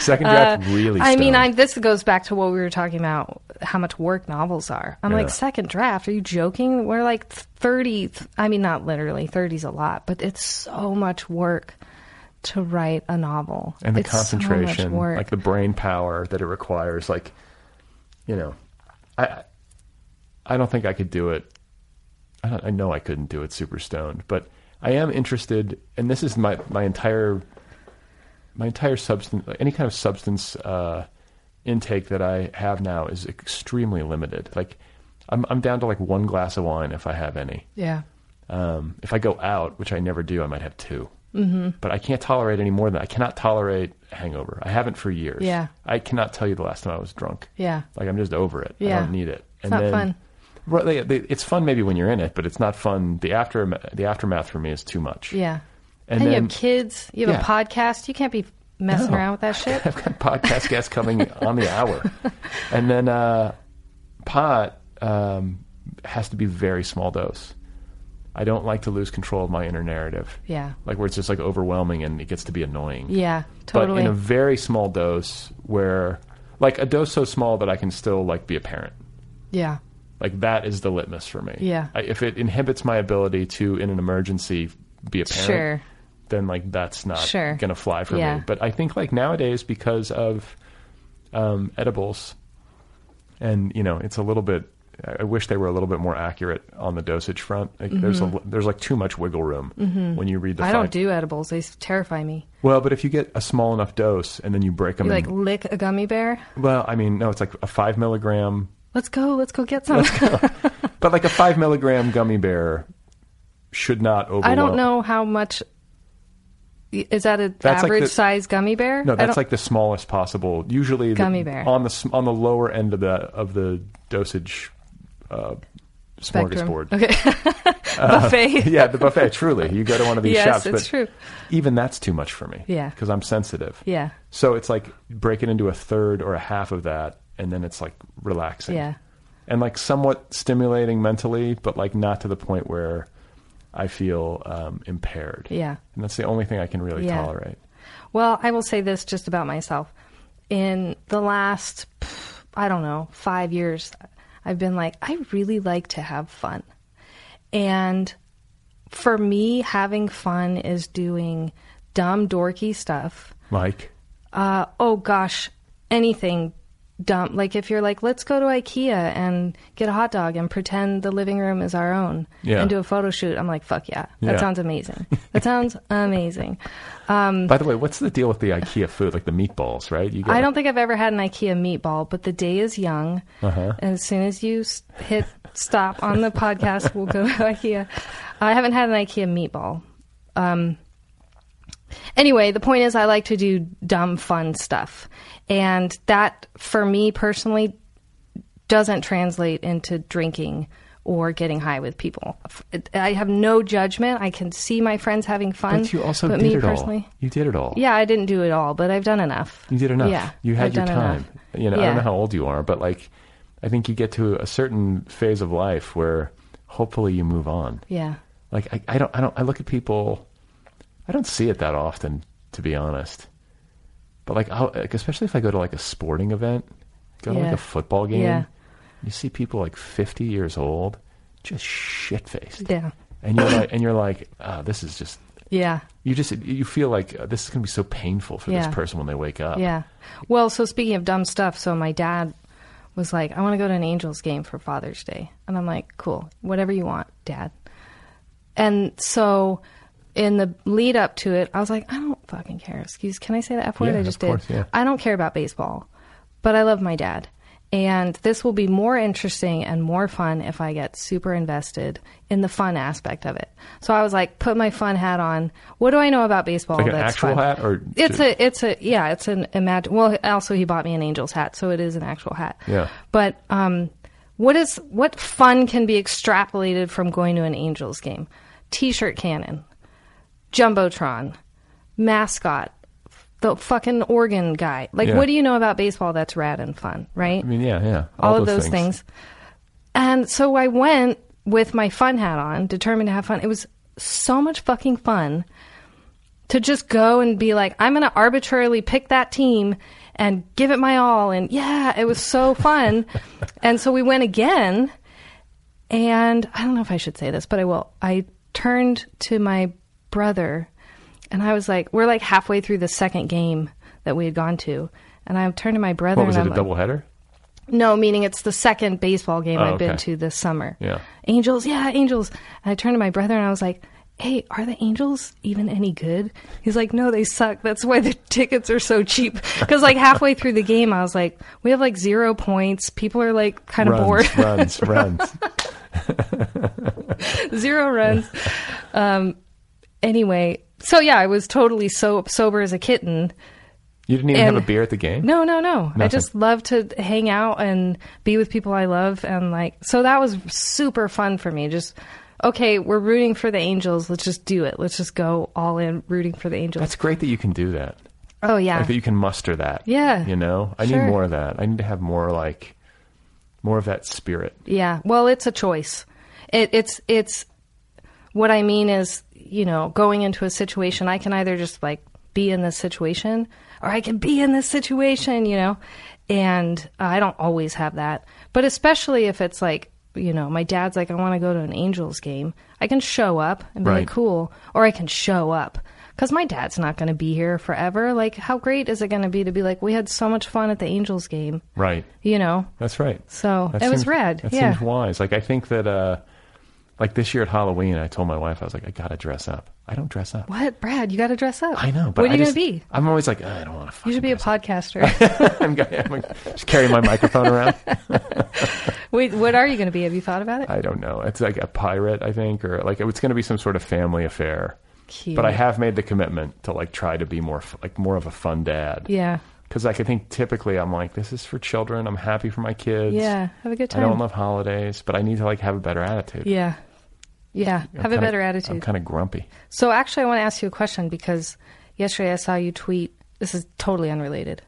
Second draft really. Uh, I mean, stoned. I this goes back to what we were talking about, how much work novels are. I'm Yeah. like, second draft? Are you joking? We're like 30. I mean, not literally. 30's a lot, but it's so much work to write a novel. and the It's concentration, work. like the brain power that it requires. Like, you know, I I don't think I could do it. I, don't, I know I couldn't do it super stoned, but I am interested, and this is my my entire my entire substance, any kind of substance uh, intake that I have now is extremely limited. Like, I'm I'm down to like one glass of wine if I have any. yeah. Um, if I go out, which I never do, I might have 2 Mm-hmm. But I can't tolerate any more than I cannot tolerate hangover. I haven't for years. Yeah. I cannot tell you the last time I was drunk. Yeah. Like I'm just over it. Yeah. I don't need it. It's not fun. Right, they- they- it's fun maybe when you're in it, but it's not fun. The after the aftermath for me is too much. Yeah. And And, you have kids. You have Yeah. a podcast. You can't be messing No. around with that (laughs) shit. I've got podcast guests coming on the hour, (laughs) and then uh, pot um, has to be very small dose. I don't like to lose control of my inner narrative. Yeah. like where it's just like overwhelming and it gets to be annoying. Yeah. Totally. But in a very small dose, where like a dose so small that I can still like be a parent. yeah. Like that is the litmus for me. Yeah. I, if it inhibits my ability to, in an emergency, be a parent, Sure. then like that's not Sure. gonna fly for Yeah. me. But I think like nowadays because of um, edibles, and you know, it's a little bit. I wish they were a little bit more accurate on the dosage front. Like, There's a, there's like too much wiggle room when you read the. Mm-hmm. I don't do edibles. They terrify me. Well, but if you get a small enough dose and then you break them, You in, like lick a gummy bear. well, I mean, no, it's like a five milligram, Let's go. Let's go get some. go. (laughs) but like a five milligram gummy bear should not overwhelm. I don't know how much. Is that an That's like average the- size gummy bear? No, I that's don't- like the smallest possible. Usually, the- Gummy bear. on the s- on the lower end of the of the dosage uh, spectrum. smorgasbord. Okay. (laughs) Buffet. (laughs) yeah, the buffet. Truly, you go to one of these Yes, shops, it's but true. even that's too much for me. Yeah. because I'm sensitive. Yeah. So it's like break it into a third or a half of that, and then it's like relaxing. Yeah. and like somewhat stimulating mentally, but like not to the point where I feel um, impaired. Yeah. and that's the only thing I can really Yeah. tolerate. Well, I will say this just about myself. In the last, I don't know, five years, I've been like, I really like to have fun. And for me, having fun is doing dumb, dorky stuff. Like? Uh, oh gosh, anything dumb. Like if you're like, let's go to IKEA and get a hot dog and pretend the living room is our own Yeah. and do a photo shoot. I'm like, fuck yeah. That Yeah. sounds amazing. that sounds (laughs) amazing. by the way, what's the deal with the IKEA food, like the meatballs? Right? You I don't think I've ever had an IKEA meatball, but the day is young. Uh-huh. And as soon as you hit stop on the podcast, we'll go to IKEA. I haven't had an IKEA meatball. Um, anyway, the point is, I like to do dumb, fun stuff. And that, for me personally, doesn't translate into drinking or getting high with people. I have no judgment. I can see my friends having fun. But you also but did me it personally, all. You did it all. yeah, I didn't do it all, but I've done enough. You did enough. Yeah, You had I've your time. enough. You know, I don't know how old you are, but like, I think you get to a certain phase of life where hopefully you move on. Yeah. Like, I, I don't, I don't, I look at people, I don't see it that often, to be honest. But like, I'll, like especially if I go to like a sporting event, go to like a football game, Yeah. you see people like 50 years old, just shit faced. Yeah. And you're like, and you're like, oh, this is just, (laughs) Yeah. You just you feel like uh, this is going to be so painful for Yeah. this person when they wake up. Yeah. Well, so speaking of dumb stuff, so my dad was like, I want to go to an Angels game for Father's Day. And I'm like, cool, whatever you want, dad. And so in the lead up to it, I was like, I don't fucking care. Excuse, can I say the F word? Yeah, I just did. course, yeah. I don't care about baseball, but I love my dad. And this will be more interesting and more fun if I get super invested in the fun aspect of it. So I was like, put my fun hat on. What do I know about baseball? Like an that's actual fun? hat or It's a, it's a, yeah, it's an imagine. Well, also he bought me an Angels hat, so it is an actual hat. Yeah. But um, what is what fun can be extrapolated from going to an Angels game? T-shirt cannon, jumbotron, mascot, the fucking organ guy. Like, Yeah. what do you know about baseball that's rad and fun, right? I mean, yeah, yeah. all, of those things. And so I went with my fun hat on, determined to have fun. It was so much fucking fun to just go and be like, I'm going to arbitrarily pick that team and give it my all. And yeah, it was so fun. (laughs) and so we went again. And I don't know if I should say this, but I will. I turned to my brother and I was like, we're like halfway through the second game that we had gone to. And I turned to my brother What was it? I'm A like, doubleheader? no, meaning it's the second baseball game Oh, I've been to this summer. Yeah. Angels, yeah, Angels. And I turned to my brother and I was like, hey, are the Angels even any good? He's like, no, they suck. That's why the (laughs) tickets are so cheap. Because like halfway through the game, I was like, we have like zero points. People are like kind of bored. runs, runs, (laughs) runs. zero runs. (laughs) Um, anyway, so yeah, I was totally so sober as a kitten. You didn't even have a beer at the game? No, no, no. I just love to hang out and be with people I love and like so that was super fun for me. Just okay, we're rooting for the Angels. Let's just do it. Let's just go all in rooting for the Angels. That's great that you can do that. oh yeah. Like that you can muster that. Yeah. You know? I Sure. need more of that. I need to have more like more of that spirit. Yeah. Well, it's a choice. It, it's it's what I mean is, you know, going into a situation, I can either just like be in this situation or I can be in this situation, you know. And I don't always have that. But especially if it's like, you know, my dad's like, I want to go to an Angels game. I can show up and be Right. like, cool. Or I can show up. Because my dad's not going to be here forever. Like, how great is it going to be to be like, we had so much fun at the Angels game, Right. you know? That's right. So That it was seems- rad. That yeah. seems wise. Like I think that uh like this year at Halloween I told my wife I was like, I gotta dress up. I don't dress up. What, Brad? You got to dress up. I know, but what are I you just, going to be? I'm always like, I don't want to. You should be a podcaster. (laughs) I'm, gonna- I'm gonna just carry my microphone around. (laughs) Wait, what are you going to be? Have you thought about it? I don't know. It's like a pirate, I think, or like it's going to be some sort of family affair. Cute. But I have made the commitment to like try to be more like more of a fun dad. Yeah. Because like I think typically I'm like this is for children. I'm happy for my kids. Yeah. Have a good time. I don't love holidays, but I need to like have a better attitude. Yeah. Yeah. I'm Have a better I'm attitude. kind of grumpy. So actually, I want to ask you a question because yesterday I saw you tweet. This is totally unrelated.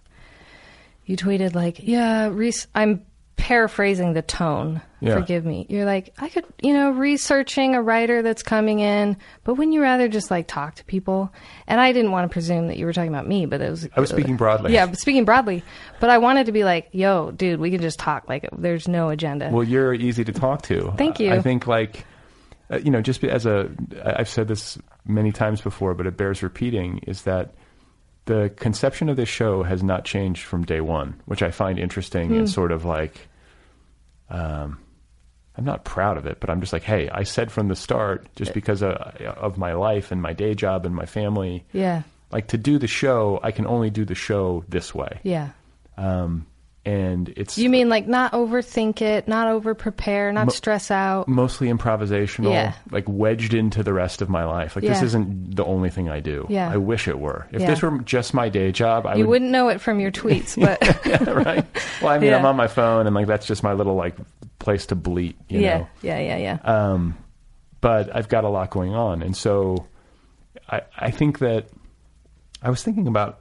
You tweeted like, "Yeah, Reese." I'm paraphrasing the tone. Yeah. Forgive me. You're like, I could, you know, researching a writer that's coming in, but wouldn't you rather just like talk to people? And I didn't want to presume that you were talking about me, but it was. I was speaking broadly. Yeah, speaking broadly. But I wanted to be like, "Yo, dude, we can just talk. Like, there's no agenda." Well, you're easy to talk to. Thank you. I think like uh, you know, just as a, I've said this many times before, but it bears repeating is that the conception of this show has not changed from day one, which I find interesting Hmm. and sort of like um I'm not proud of it, but I'm just like, hey, I said from the start, just because of, of my life and my day job and my family, yeah. like to do the show, I can only do the show this way. Yeah. Um, and it's You mean like not overthink it, not over prepare, not Mo- stress out? mostly improvisational, Yeah. like wedged into the rest of my life. Like this isn't the only thing I do. Yeah. I wish it were. If Yeah. this were just my day job, I You would wouldn't know it from your (laughs) tweets, but (laughs) right. Well, I mean, Yeah. I'm on my phone, and like that's just my little like place to bleat. You yeah, know. yeah, yeah, yeah. Um, but I've got a lot going on, and so I I think that I was thinking about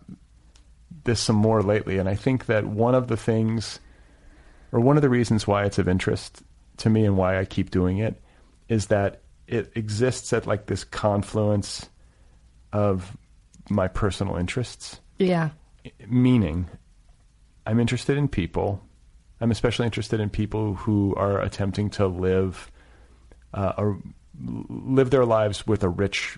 this some more lately, and I think that one of the things, or one of the reasons why it's of interest to me and why I keep doing it, is that it exists at like this confluence of my personal interests yeah, meaning I'm interested in people. I'm especially interested in people who are attempting to live uh, or live their lives with a rich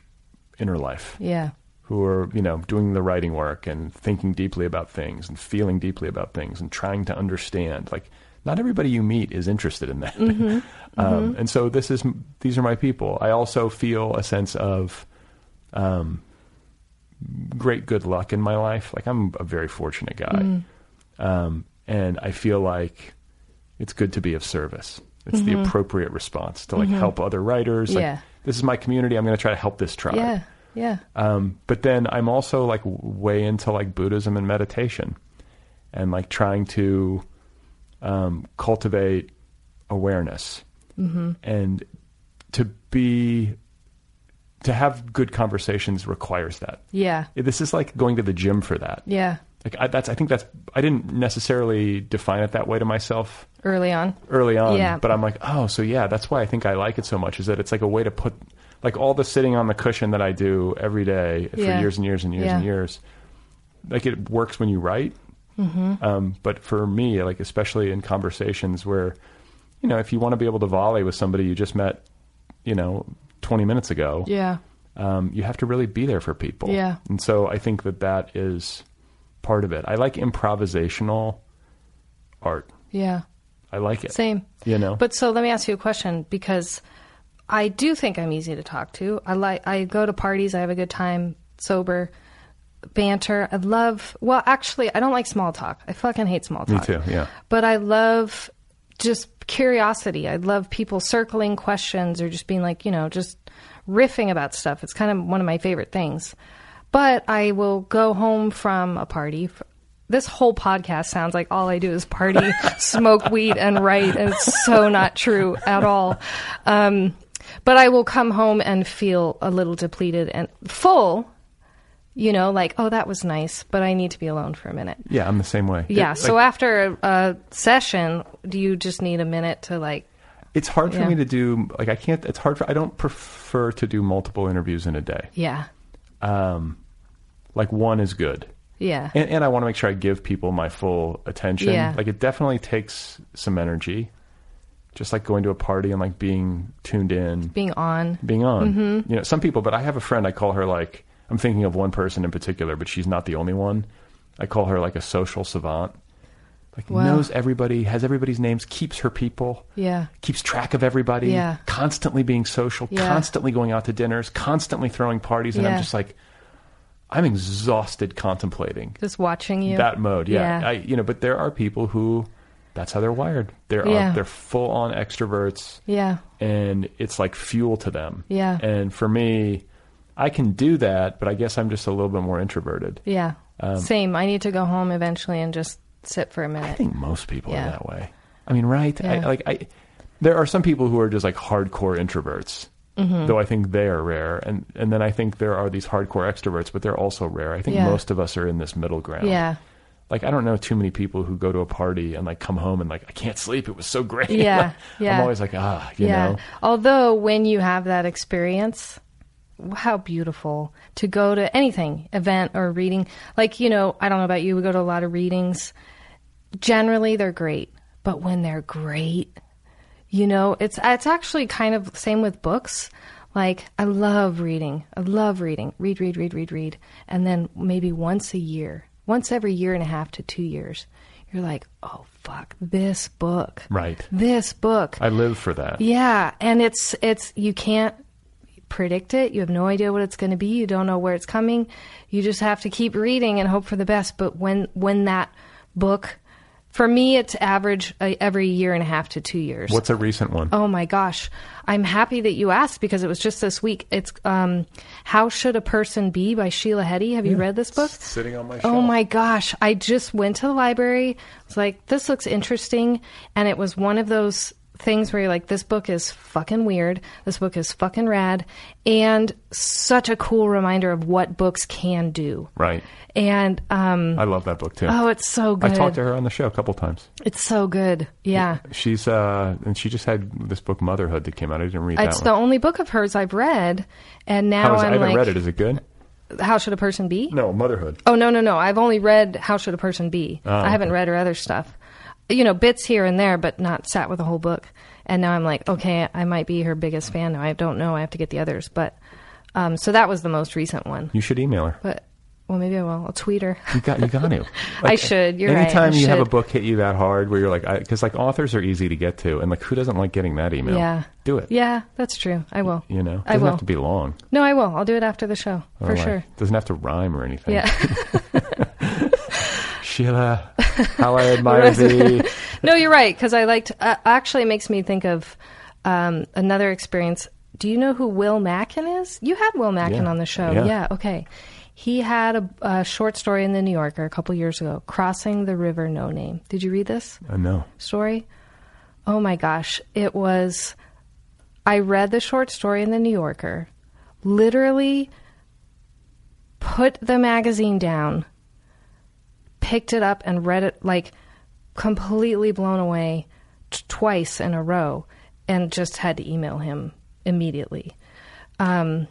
inner life, Yeah. Who are you know doing the writing work and thinking deeply about things and feeling deeply about things and trying to understand. Like not everybody you meet is interested in that, (laughs) um, and so this is these are my people. I also feel a sense of um, great good luck in my life. Like I'm a very fortunate guy, um, and I feel like it's good to be of service. It's the appropriate response to like help other writers. Like, Yeah. this is my community. I'm going to try to help this tribe. Yeah. Yeah. Um, but then I'm also like way into like Buddhism and meditation, and like trying to um, cultivate awareness and to be to have good conversations requires that. Yeah. This is like going to the gym for that. Yeah. Like I, that's I think that's I didn't necessarily define it that way to myself Early on. early on. Yeah. But I'm like, oh, so yeah, that's why I think I like it so much. Is that it's like a way to put like all the sitting on the cushion that I do every day for Yeah. years and years and years and years. Like it works when you write. Mm-hmm. Um, but for me, like especially in conversations where, you know, if you want to be able to volley with somebody you just met, you know, 20 minutes ago, Yeah. um, you have to really be there for people. Yeah. And so I think that that is part of it. I like improvisational art. Yeah. I like it. Same. You know? But so let me ask you a question because I do think I'm easy to talk to. I like I go to parties, I have a good time, sober, banter. I love well, actually, I don't like small talk. I fucking hate small talk. Me too, yeah. But I love just curiosity. I love people circling questions or just being like, you know, just riffing about stuff. It's kind of one of my favorite things. But I will go home from a party. This whole podcast sounds like all I do is party, (laughs) smoke weed, and write, and it's so not true at all. Um, but I will come home and feel a little depleted and full, you know, like, oh, that was nice, but I need to be alone for a minute. Yeah, I'm the same way. Yeah. It- so like, after a, a session, do you just need a minute to like? it's hard for yeah. me to do. Like I can't. It's hard for. I don't prefer to do multiple interviews in a day. Yeah. Um, like one is good, Yeah. and, and I want to make sure I give people my full attention. Yeah. Like it definitely takes some energy, just like going to a party and like being tuned in. Being on. being on. Mm-hmm. You know, some people, but I have a friend, I call her like, I'm thinking of one person in particular, but she's not the only one. I call her like a social savant. Like Wow. knows everybody, has everybody's names, keeps her people, Yeah. keeps track of everybody, Yeah. constantly being social, Yeah. constantly going out to dinners, constantly throwing parties, and I'm just like, I'm exhausted contemplating Just watching you. that mode. Yeah, Yeah. I, you know, but there are people who, that's how they're wired. They're Yeah. they're full on extroverts yeah. and it's like fuel to them. Yeah. And for me, I can do that, but I guess I'm just a little bit more introverted. Yeah. Same. I need to go home eventually and just sit for a minute. I think most people Yeah. are that way. I mean, right? I, like I, there are some people who are just like hardcore introverts, Mm-hmm. though I think they are rare. And and then I think there are these hardcore extroverts, but they're also rare. I think Yeah. most of us are in this middle ground. Yeah. Like I don't know too many people who go to a party and like come home and like I can't sleep. It was so great. Yeah, (laughs) yeah. I'm always like ah, you yeah. know. Although when you have that experience, how beautiful to go to anything, event or reading. Like, you know, I don't know about you, we go to a lot of readings. Generally they're great, but when they're great, you know, it's it's actually kind of the same with books. Like I love reading. I love reading. Read, read, read, read, read. And then maybe once a year, once every year and a half to 2 years, you're like, "Oh fuck, this book." Right. This book. I live for that. Yeah, and it's it's you can't predict it. You have no idea what it's going to be. You don't know where it's coming. You just have to keep reading and hope for the best. But when when that book, for me, it's average uh, every year and a half to two years. What's a recent one? Oh my gosh. I'm happy that you asked because it was just this week. It's um, How Should a Person Be by Sheila Heti. Have you read this book? Sitting on my shelf. Oh my gosh. I just went to the library. I was like, this looks interesting. And it was one of those things where you're like, this book is fucking weird. This book is fucking rad. And such a cool reminder of what books can do. Right. And um, I love that book too. oh, it's so good. I talked to her on the show a couple times. It's so good. Yeah. She's uh, and she just had this book Motherhood that came out. I didn't read that. It's the one. only book of hers I've read. And now is it? I I'm haven't like, read it. Is it good? How Should a Person Be? No, Motherhood. Oh no no no! I've only read How Should a Person Be. I haven't read her other stuff. You know, bits here and there, but not sat with a whole book. And now I'm like, okay, I might be her biggest fan now. I don't know. I have to get the others, but Um, so that was the most recent one. You should email her. But well, maybe I will. I'll tweet her. You got you got to. (laughs) I should. You're right. anytime I you have a book hit you that hard, where you're like, because like authors are easy to get to, and like who doesn't like getting that email? Yeah. do it. Yeah, that's true. I will. You know, I doesn't will. have to be long. No, I will. I'll do it after the show Or, for like, sure. Doesn't have to rhyme or anything. Yeah. (laughs) (laughs) Sheila, (laughs) how I admire thee. (laughs) no, you're right because I liked. Uh, actually, it makes me think of um, another experience. Do you know who Will Mackin is? You had Will Mackin Yeah. on the show. Yeah. Okay. He had a, a short story in the New Yorker a couple years ago, "Crossing the River No Name." Did you read this? I know. story. Oh my gosh, it was. I read the short story in the New Yorker, literally put the magazine down, picked it up, and read it like completely blown away t- twice in a row, and just had to email him immediately. Um,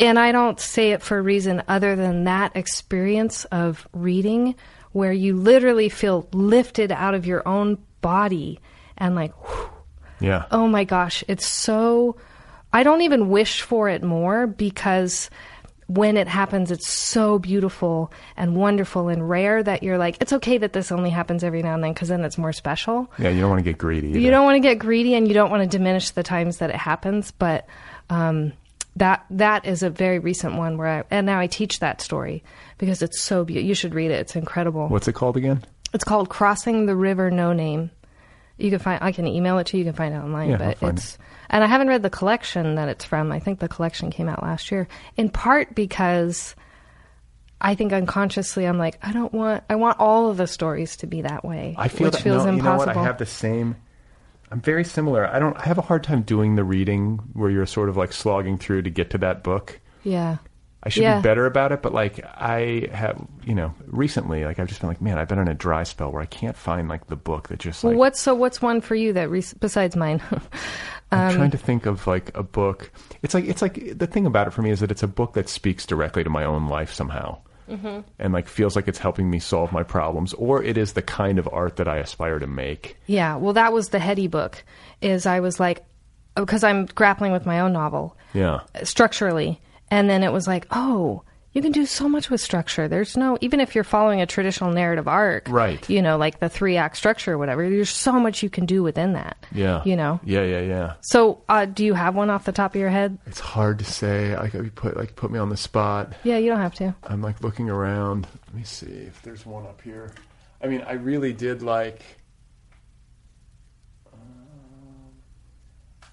and I don't say it for a reason other than that experience of reading where you literally feel lifted out of your own body and like, whew, Yeah. oh my gosh, it's so. I don't even wish for it more because when it happens, it's so beautiful and wonderful and rare that you're like, it's okay that this only happens every now and then because then it's more special. Yeah, you don't want to get greedy. You don't want to get greedy and you don't want to diminish the times that it happens, but um, that that is a very recent one where I and now I teach that story because it's so beautiful. You should read it; it's incredible. What's it called again? It's called "Crossing the River No Name." You can find. I can email it to you. You can find it online, Yeah, I'll but find it's. And I haven't read the collection that it's from. I think the collection came out last year, in part because I think unconsciously I'm like, I don't want. I want all of the stories to be that way. I feel which that, feels no, impossible. You know what? I have the same. I'm very similar. I don't. I have a hard time doing the reading where you're sort of like slogging through to get to that book. yeah. I should Yeah. be better about it, but like I have, you know, recently, like I've just been like, man, I've been on a dry spell where I can't find like the book that just like. Well, what's so? What's one for you that re- besides mine? (laughs) I'm Um, trying to think of like a book. It's like it's like the thing about it for me is that it's a book that speaks directly to my own life somehow, Mm-hmm. and like feels like it's helping me solve my problems, or it is the kind of art that I aspire to make. yeah. Well, that was the Heti book. Is I was like, because I'm grappling with my own novel Yeah, structurally, and then it was like, oh. You can do so much with structure. There's no, even if you're following a traditional narrative arc, Right. You know, like the three act structure or whatever. There's so much you can do within that. yeah, You know. yeah, yeah, yeah. So, uh, do you have one off the top of your head? It's hard to say. You put like put me on the spot. Yeah, you don't have to. I'm like looking around. Let me see if there's one up here. I mean, I really did like.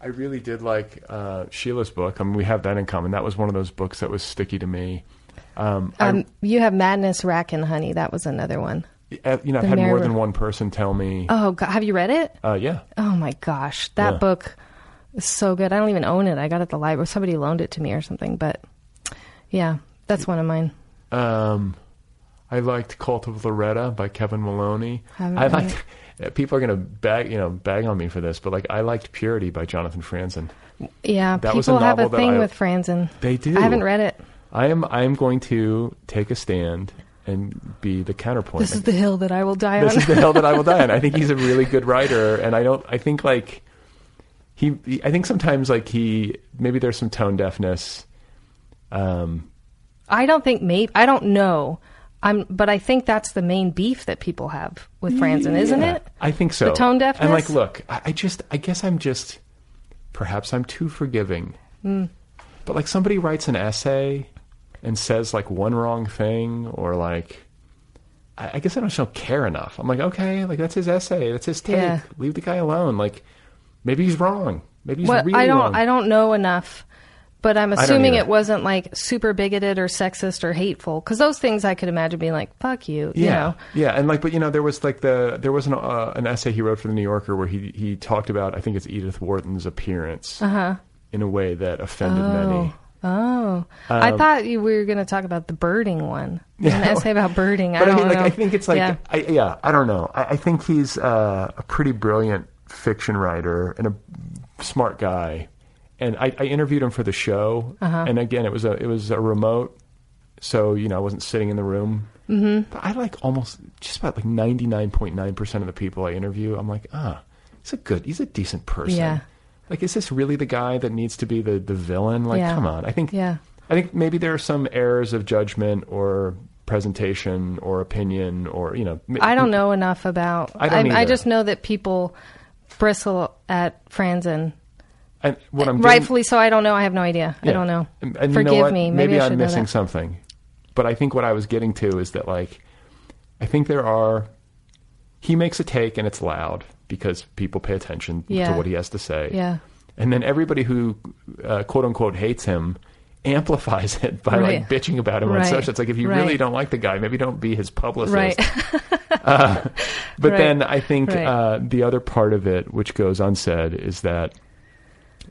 I really did like uh, Sheila's book. I mean, we have that in common. That was one of those books that was sticky to me. Um, Um, you have Madness, Rack, and Honey. That was another one. Uh, you know, I've had more than one person tell me. Oh, God, have you read it? Uh, yeah, Oh my gosh, that Yeah. book is so good. I don't even own it. I got it at the library. Somebody loaned it to me or something. But yeah, that's one of mine. Um, I liked Cult of Loretta by Kevin Maloney. I read liked. People are gonna bag, you know, bag on me for this, but like I liked Purity by Jonathan Franzen. Yeah, That was a people have a thing I- with Franzen. They do. I haven't read it. I am. I am going to take a stand and be the counterpoint. This is the hill that I will die This on. This is the hill that I will die on. I think he's a (laughs) really good writer, and I don't. I think like he. he- I think sometimes like he. Maybe there's some tone deafness. Um, I don't think maybe I don't know. I'm, but I think that's the main beef that people have with Franzen, isn't it? I think so. The tone deafness? And like, look, I, I just. I guess I'm just. Perhaps I'm too forgiving. Hmm. But like somebody writes an essay and says like one wrong thing or like I, I guess I just don't care enough. I'm like, okay, like that's his essay, that's his take. Yeah. Leave the guy alone. Like maybe he's wrong. Maybe he's Well, really I don't. wrong. I don't know enough, but I'm assuming it wasn't like super bigoted or sexist or hateful. Because those things I could imagine being like, "Fuck you," you yeah, know. yeah, and like, but you know, there was like the there was an uh, an essay he wrote for the New Yorker where he he talked about I think it's Edith Wharton's appearance Uh-huh. in a way that offended many. Oh, I Um, thought you we were going to talk about the birding one. Yeah. An (laughs) essay about birding. But I I, don't mean, like, know. I think it's like, yeah. I, yeah, I don't know. I, I think he's uh, a pretty brilliant fiction writer and a smart guy. And I, I interviewed him for the show, Uh-huh. and again, it was a it was a remote, so you know I wasn't sitting in the room. Mm-hmm. But I like almost just about like ninety nine point nine percent of the people I interview. I'm like, ah, he's a good, he's a decent person. Yeah. like is this really the guy that needs to be the the villain? Like, Yeah. come on. I think Yeah. I think maybe there are some errors of judgment or presentation or opinion or you know. I don't know enough about. I I, either. just know that people bristle at Franzen. And what I'm getting- Rightfully so. I don't know. I have no idea. I don't know. And, and you Forgive know what? me. Maybe, should I'm missing something. But I think what I was getting to is that like I think there are he makes a take and it's loud because people pay attention Yeah. to what he has to say. Yeah. And then everybody who uh, quote unquote hates him amplifies (laughs) it by like bitching about him on Right. social. It's like if you Right. really don't like the guy, maybe don't be his publicist. Right. (laughs) But Right. then I think Right. uh, the other part of it, which goes unsaid, is that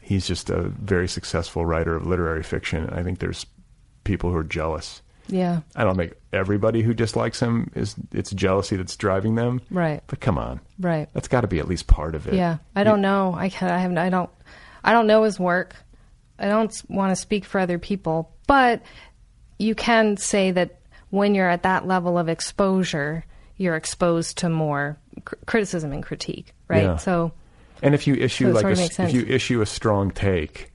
he's just a very successful writer of literary fiction. And I think there's people who are jealous. yeah. I don't think everybody who dislikes him is it's jealousy that's driving them. Right. But come on, Right. that's got to be at least part of it. Yeah. I don't know. I can I have I don't I don't know his work. I don't want to speak for other people, but you can say that when you're at that level of exposure, you're exposed to more cr- criticism and critique, right? Yeah. So And if you issue So like a, of s- makes if you issue a strong take,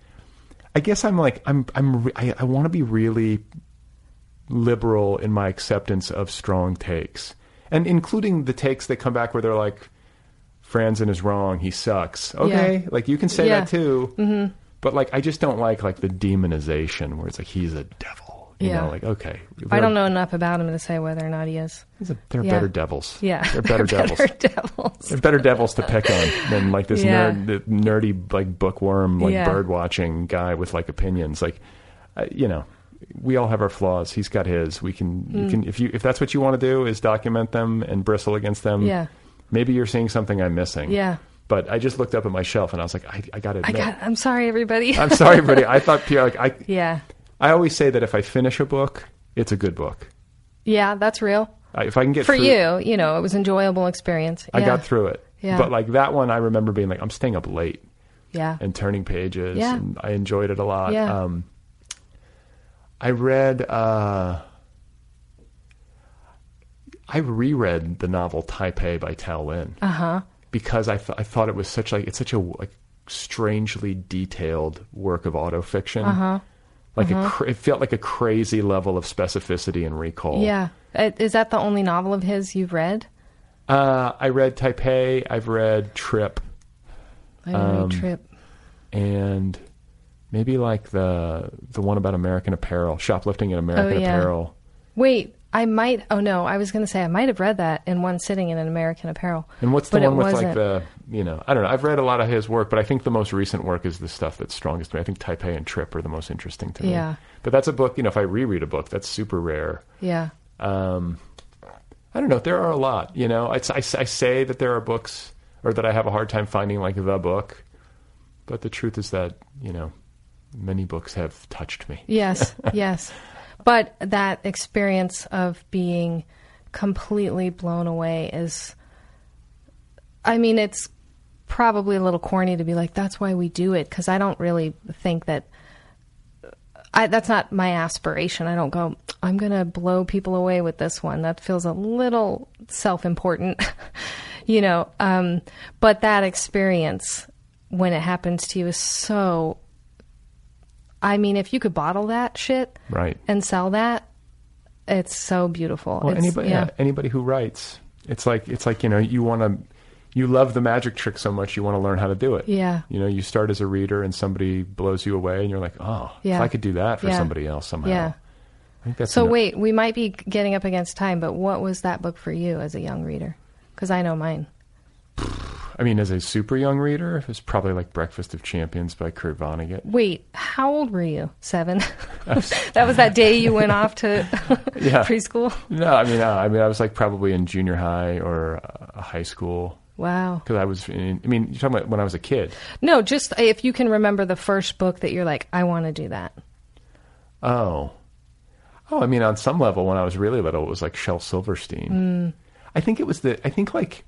I guess I'm like I'm I'm re- I, I want to be really liberal in my acceptance of strong takes, and including the takes that come back where they're like, Franzen is wrong, he sucks. Okay, like you can say Yeah. that too. Mm-hmm. But like I just don't like like the demonization where it's like he's a devil. You Yeah. know, like okay, I don't know enough about him to say whether or not he is. A, they're Yeah. better devils. Yeah. they're better devils. Better devils. They're better devils to pick on than like this Yeah. nerd, nerdy like bookworm like Yeah. bird watching guy with like opinions. Like, uh, you know, we all have our flaws. He's got his. We can Mm. you can if you if that's what you want to do is document them and bristle against them. Yeah. Maybe you're seeing something I'm missing. Yeah. But I just looked up at my shelf and I was like, I, I got to I admit. got I'm sorry everybody. I'm sorry, everybody. (laughs) I thought Pierre. Like I, yeah. I always say that if I finish a book, it's a good book. Yeah, that's real. I, if I can get For through, you, you know, it was enjoyable experience. I Yeah. got through it. Yeah. But like that one, I remember being like, I'm staying up late. Yeah. and turning pages. Yeah. And I enjoyed it a lot. Yeah. Um, I read. Uh, I reread the novel Taipei by Tao Lin Uh-huh. because I, th- I thought it was such like it's such a like strangely detailed work of autofiction. Uh-huh. Like a cr- it felt like a crazy level of specificity and recall. Yeah. Uh, Is that the only novel of his you've read? Uh, I read Taipei. I've read Trip. I don't Um, Trip. and maybe like the the one about American Apparel, shoplifting in American Oh, yeah. Apparel. Wait, I might. Oh no, I was going to say I might have read that in one sitting in an American Apparel. And what's the one with like wasn't. the you know I don't know. I've read a lot of his work, but I think the most recent work is the stuff that's strongest to me. I think Taipei and Trip are the most interesting to me. Yeah. But that's a book. You know, if I reread a book, that's super rare. Yeah. Um, I don't know. There are a lot. You know, I, I, I say that there are books, or that I have a hard time finding like the book, but the truth is that you know, many books have touched me. Yes. (laughs) yes. But that experience of being completely blown away is. I mean, it's probably a little corny to be like, "That's why we do it," because I don't really think that. I, that's not my aspiration. I don't go, I'm going to blow people away with this one. That feels a little self important, (laughs) you know. Um, but that experience, when it happens to you, is so. I mean, if you could bottle that shit Right. and sell that, it's so beautiful. Well, It's- anybody, yeah. anybody who writes, it's like it's like you know, you want to, you love the magic trick so much, you want to learn how to do it. Yeah. You know, you start as a reader, and somebody blows you away, and you're like, oh, if I could do that for Yeah. somebody else somehow. Yeah. I think that's So an- wait, we might be getting up against time, but what was that book for you as a young reader? Because I know mine. I mean, as a super young reader, it was probably like Breakfast of Champions by Kurt Vonnegut. Wait, how old were you? Seven. (laughs) (laughs) that was that day you went off to (laughs) Yeah. preschool. No, I mean, uh, I mean, I was like probably in junior high or uh, high school Wow. because I was, I mean, you're talking about when I was a kid. No, just if you can remember the first book that you're like, I want to do that. Oh. Oh, I mean, on some level, when I was really little, it was like Shel Silverstein. Hmm. I think it was the. I think like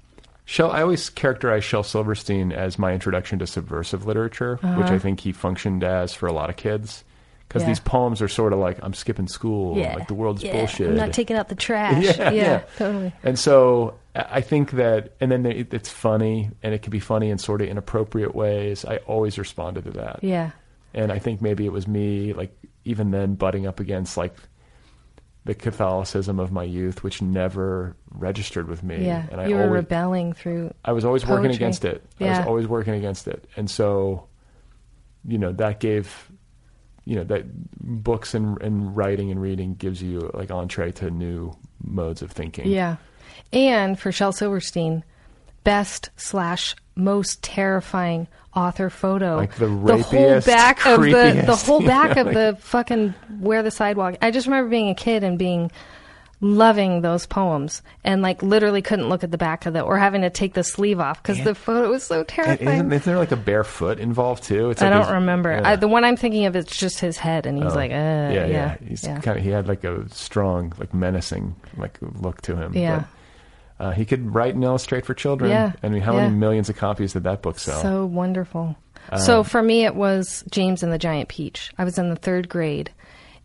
Shel. I always characterize Shel Silverstein as my introduction to subversive literature, uh-huh. which I think he functioned as for a lot of kids. Because Yeah. these poems are sort of like I'm skipping school, like the world's bullshit. I'm not taking out the trash. (laughs) Yeah, yeah, yeah. totally. And so I think that, and then it- it's funny, and it can be funny in sort of inappropriate ways. I always responded to that. Yeah. and I think maybe it was me, like even then, butting up against like the Catholicism of my youth, which never registered with me. Yeah. and I you were always, rebelling through. I was always working against it. Yeah. I was always working against it, and so, you know, that gave, you know, that books and and writing and reading gives you like entree to new modes of thinking. Yeah. And for Shel Silverstein, best slash most terrifying author photo. Like the whole rapiest, back of the the whole back Yeah, (laughs) of the fucking where the sidewalk. I just remember being a kid and being loving those poems and like literally couldn't look at the back of the or having to take the sleeve off because the photo was so terrifying. isn't, isn't there like a bare foot involved too? It's I like don't his- remember. yeah. I, the one I'm thinking of is just his head, and he's Oh. like, uh, yeah, yeah, yeah. He's yeah. kind of he had like a strong, like menacing, like look to him. Yeah. But, uh, he could write and illustrate for children. Yeah, I mean, how yeah. many millions of copies did that book sell? So wonderful. Um, so for me, it was James and the Giant Peach. I was in the third grade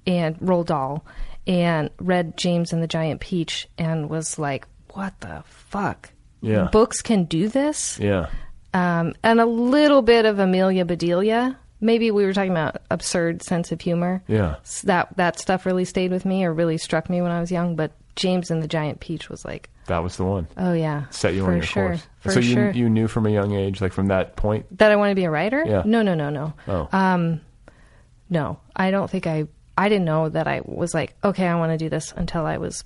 and Roald Dahl and read James and the Giant Peach and was like, what the fuck? Yeah. Books can do this? yeah. Um, and a little bit of Amelia Bedelia. Maybe we were talking about absurd sense of humor. Yeah. That, that stuff really stayed with me or really struck me when I was young. But James and the Giant Peach was like, That was the one. oh, yeah. Set you for on your sure. course. For so you sure. you knew from a young age, like from that point. that I want to be a writer? Yeah. No, no, no, no. Oh, Um, No, I don't think I. I didn't know that I was like, okay, I want to do this until I was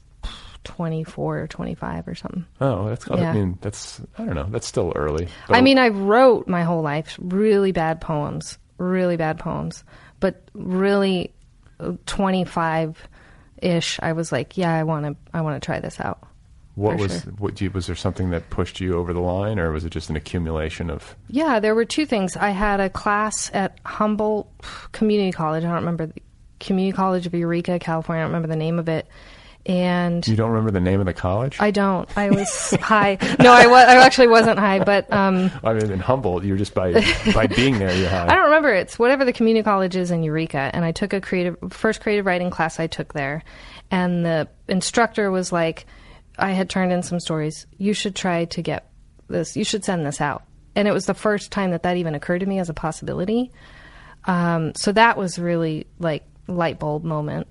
24 or 25 or something. oh, that's. yeah. I mean, that's. I don't know. That's still early. I mean, I wrote my whole life really bad poems, really bad poems, but really 25 ish. I was like, yeah, I want to, I want to try this out. what for was sure. what? Do you, was there something that pushed you over the line, or was it just an accumulation of? Yeah, there were two things. I had a class at Humboldt Community College. I don't remember the Community College of Eureka, California. I don't remember the name of it. And You don't remember the name of the college? I don't. I was high. No, I, was. I actually wasn't high, but um, (laughs) I mean, in Humboldt, you're just by by being there, you're high. (laughs) I don't remember. It's whatever the community college is in Eureka, and I took a creative first creative writing class I took there, and the instructor was like, I had turned in some stories. You should try to get this. You should send this out, and it was the first time that that even occurred to me as a possibility. Um, so that was really like light bulb moment.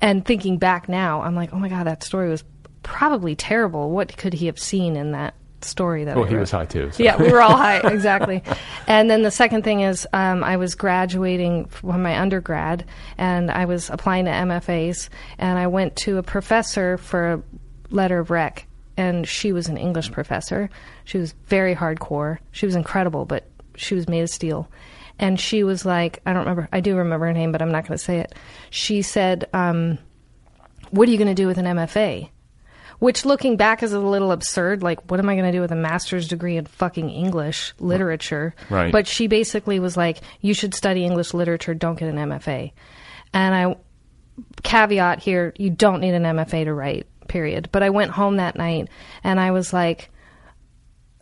And thinking back now, I'm like, oh my god, that story was probably terrible. What could he have seen in that story that Well, he was high too. so- Yeah, we were all high, (laughs) exactly. And then the second thing is, um, I was graduating from my undergrad, and I was applying to MFAs, and I went to a professor for a letter of rec, and she was an English professor. She was very hardcore. She was incredible, but she was made of steel. And she was like, I don't remember, I do remember her name, but I'm not going to say it. She said, um, What are you going to do with an MFA? Which, looking back, is a little absurd. Like, what am I going to do with a master's degree in fucking English literature? Right. But she basically was like, you should study English literature, don't get an MFA. And I, caveat here, you don't need an MFA to write, period. But I went home that night and I was like,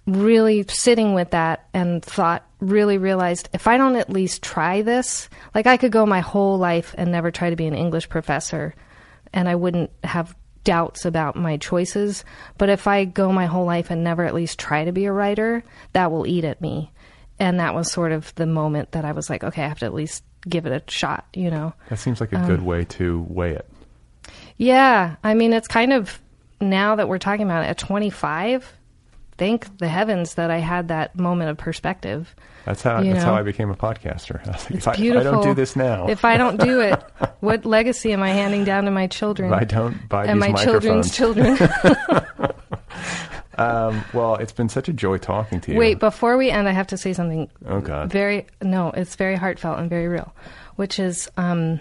really sitting with that and thought, really realized if I don't at least try this, like I could go my whole life and never try to be an English professor and I wouldn't have doubts about my choices. But if I go my whole life and never at least try to be a writer, that will eat at me. And that was sort of the moment that I was like, okay, I have to at least give it a shot, you know? That seems like a Um, good way to weigh it. Yeah, I mean, it's kind of now that we're talking about it at 25. Thank the heavens that I had that moment of perspective. That's how you that's know. how I became a podcaster. (laughs) I like, It's if I, if I don't do this now, if I don't do it, (laughs) what legacy am I handing down to my children if I don't buy and my children's children? (laughs) um, well, it's been such a joy talking to you. Wait, before we end, I have to say something oh God, very no, it's very heartfelt and very real, which is um,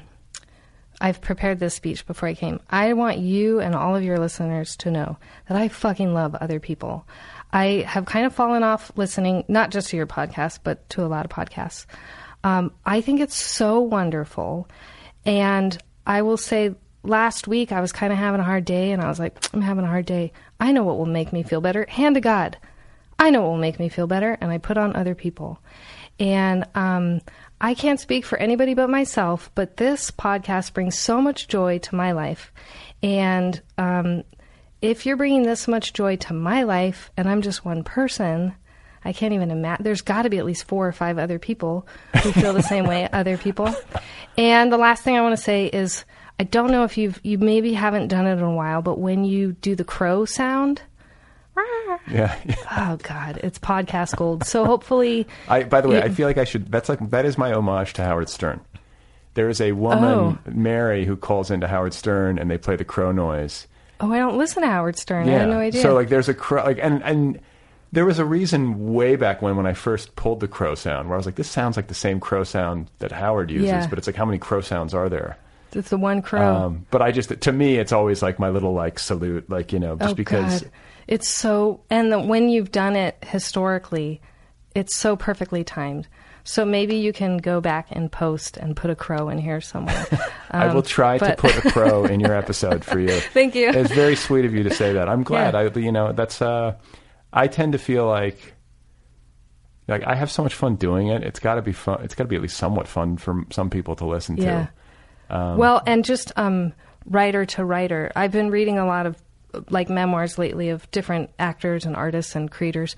I've prepared this speech before I came. I want you and all of your listeners to know that I fucking love other people. I have kind of fallen off listening, not just to your podcast, but to a lot of podcasts. Um, I think it's so wonderful. And I will say, last week I was kind of having a hard day, and I was like, I'm having a hard day. I know what will make me feel better. Hand to God. I know what will make me feel better, and I put on other people. And um, I can't speak for anybody but myself, but this podcast brings so much joy to my life. And um, if you're bringing this much joy to my life and I'm just one person, I can't even imagine. There's got to be at least four or five other people who feel the same way (laughs) other people. And the last thing I want to say is I don't know if you've, you maybe haven't done it in a while, but when you do the crow sound, (laughs) Yeah. oh God, it's podcast gold. So hopefully, I, by the way, I feel like I should. That's like that is my homage to Howard Stern. There is a woman, Oh. Mary, who calls into Howard Stern, and they play the crow noise. Oh, I don't listen to Howard Stern. I had no idea. So like, there's a crow, like, and and there was a reason way back when when I first pulled the crow sound, where I was like, this sounds like the same crow sound that Howard uses, Yeah. but it's like, how many crow sounds are there? it's the one crow. Um, but I just, to me, it's always like my little like salute, like you know, just oh because. God. it's so and the, when you've done it historically it's so perfectly timed so maybe you can go back and post and put a crow in here somewhere (laughs) I will Um, try to put a crow in your (laughs) episode for you. Thank you. It's very sweet of you to say that. I'm glad. Yeah. I, you know, that's. Uh, I tend to feel like, like I have so much fun doing it. It's got to be fun. It's got to be at least somewhat fun for some people to listen to. yeah to. well and just um writer to writer i've been reading a lot of like memoirs lately of different actors and artists and creators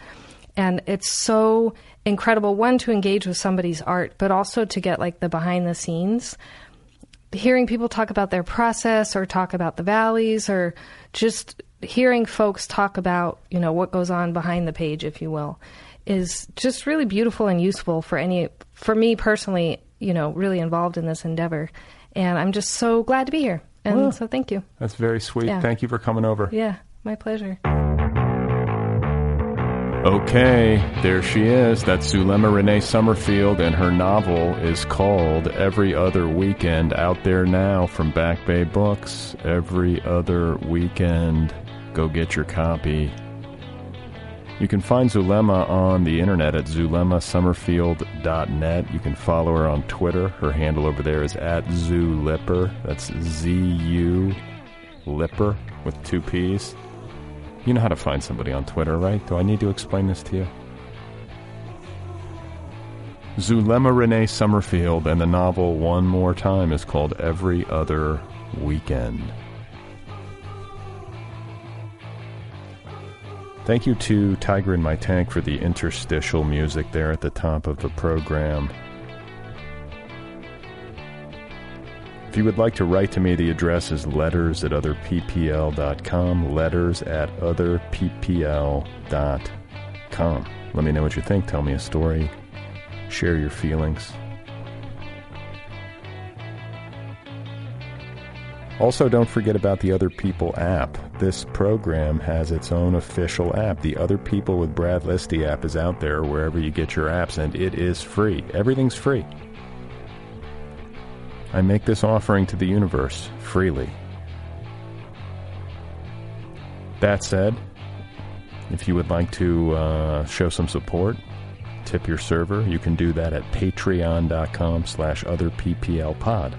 and it's so incredible one to engage with somebody's art but also to get like the behind the scenes hearing people talk about their process or talk about the valleys or just hearing folks talk about you know what goes on behind the page if you will is just really beautiful and useful for any for me personally you know really involved in this endeavor and i'm just so glad to be here and Well. so thank you That's very sweet. Yeah. Thank you for coming over. yeah my pleasure Okay, there she is. That's Zulema Renee Summerfield, and her novel is called Every Other Weekend, out there now from Back Bay Books. Every Other Weekend. Go get your copy. You can find Zulema on the internet at zulemasummerfield.net. You can follow her on Twitter. Her handle over there is at Zulipper. That's Z U Lipper with two P's. You know how to find somebody on Twitter, right? Do I need to explain this to you? Zulema Renee Summerfield and the novel One More Time is called Every Other Weekend. Thank you to Tiger in My Tank for the interstitial music there at the top of the program. If you would like to write to me, the address is letters at otherppl.com. Letters at otherppl.com. Let me know what you think. Tell me a story. Share your feelings. Also, don't forget about the Other People app. This program has its own official app. The Other People with Brad Listi app is out there wherever you get your apps, and it is free. Everything's free. I make this offering to the universe freely. That said, if you would like to uh, show some support, tip your server, you can do that at patreon.com slash otherpplpod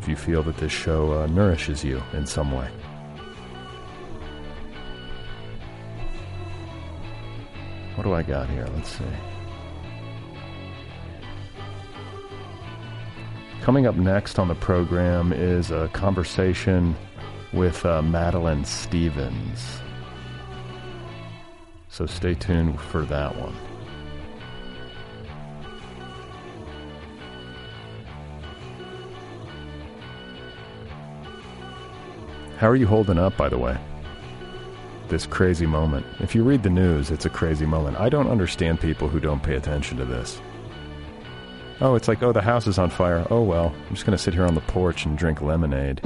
if you feel that this show uh, nourishes you in some way. What do I got here? Let's see. Coming up next on the program is a conversation with uh, Madeline Stevens. So stay tuned for that one. How are you holding up, by the way? This crazy moment. If you read the news, it's a crazy moment. I don't understand people who don't pay attention to this. Oh, it's like, oh, the house is on fire. Oh, well, I'm just going to sit here on the porch and drink lemonade.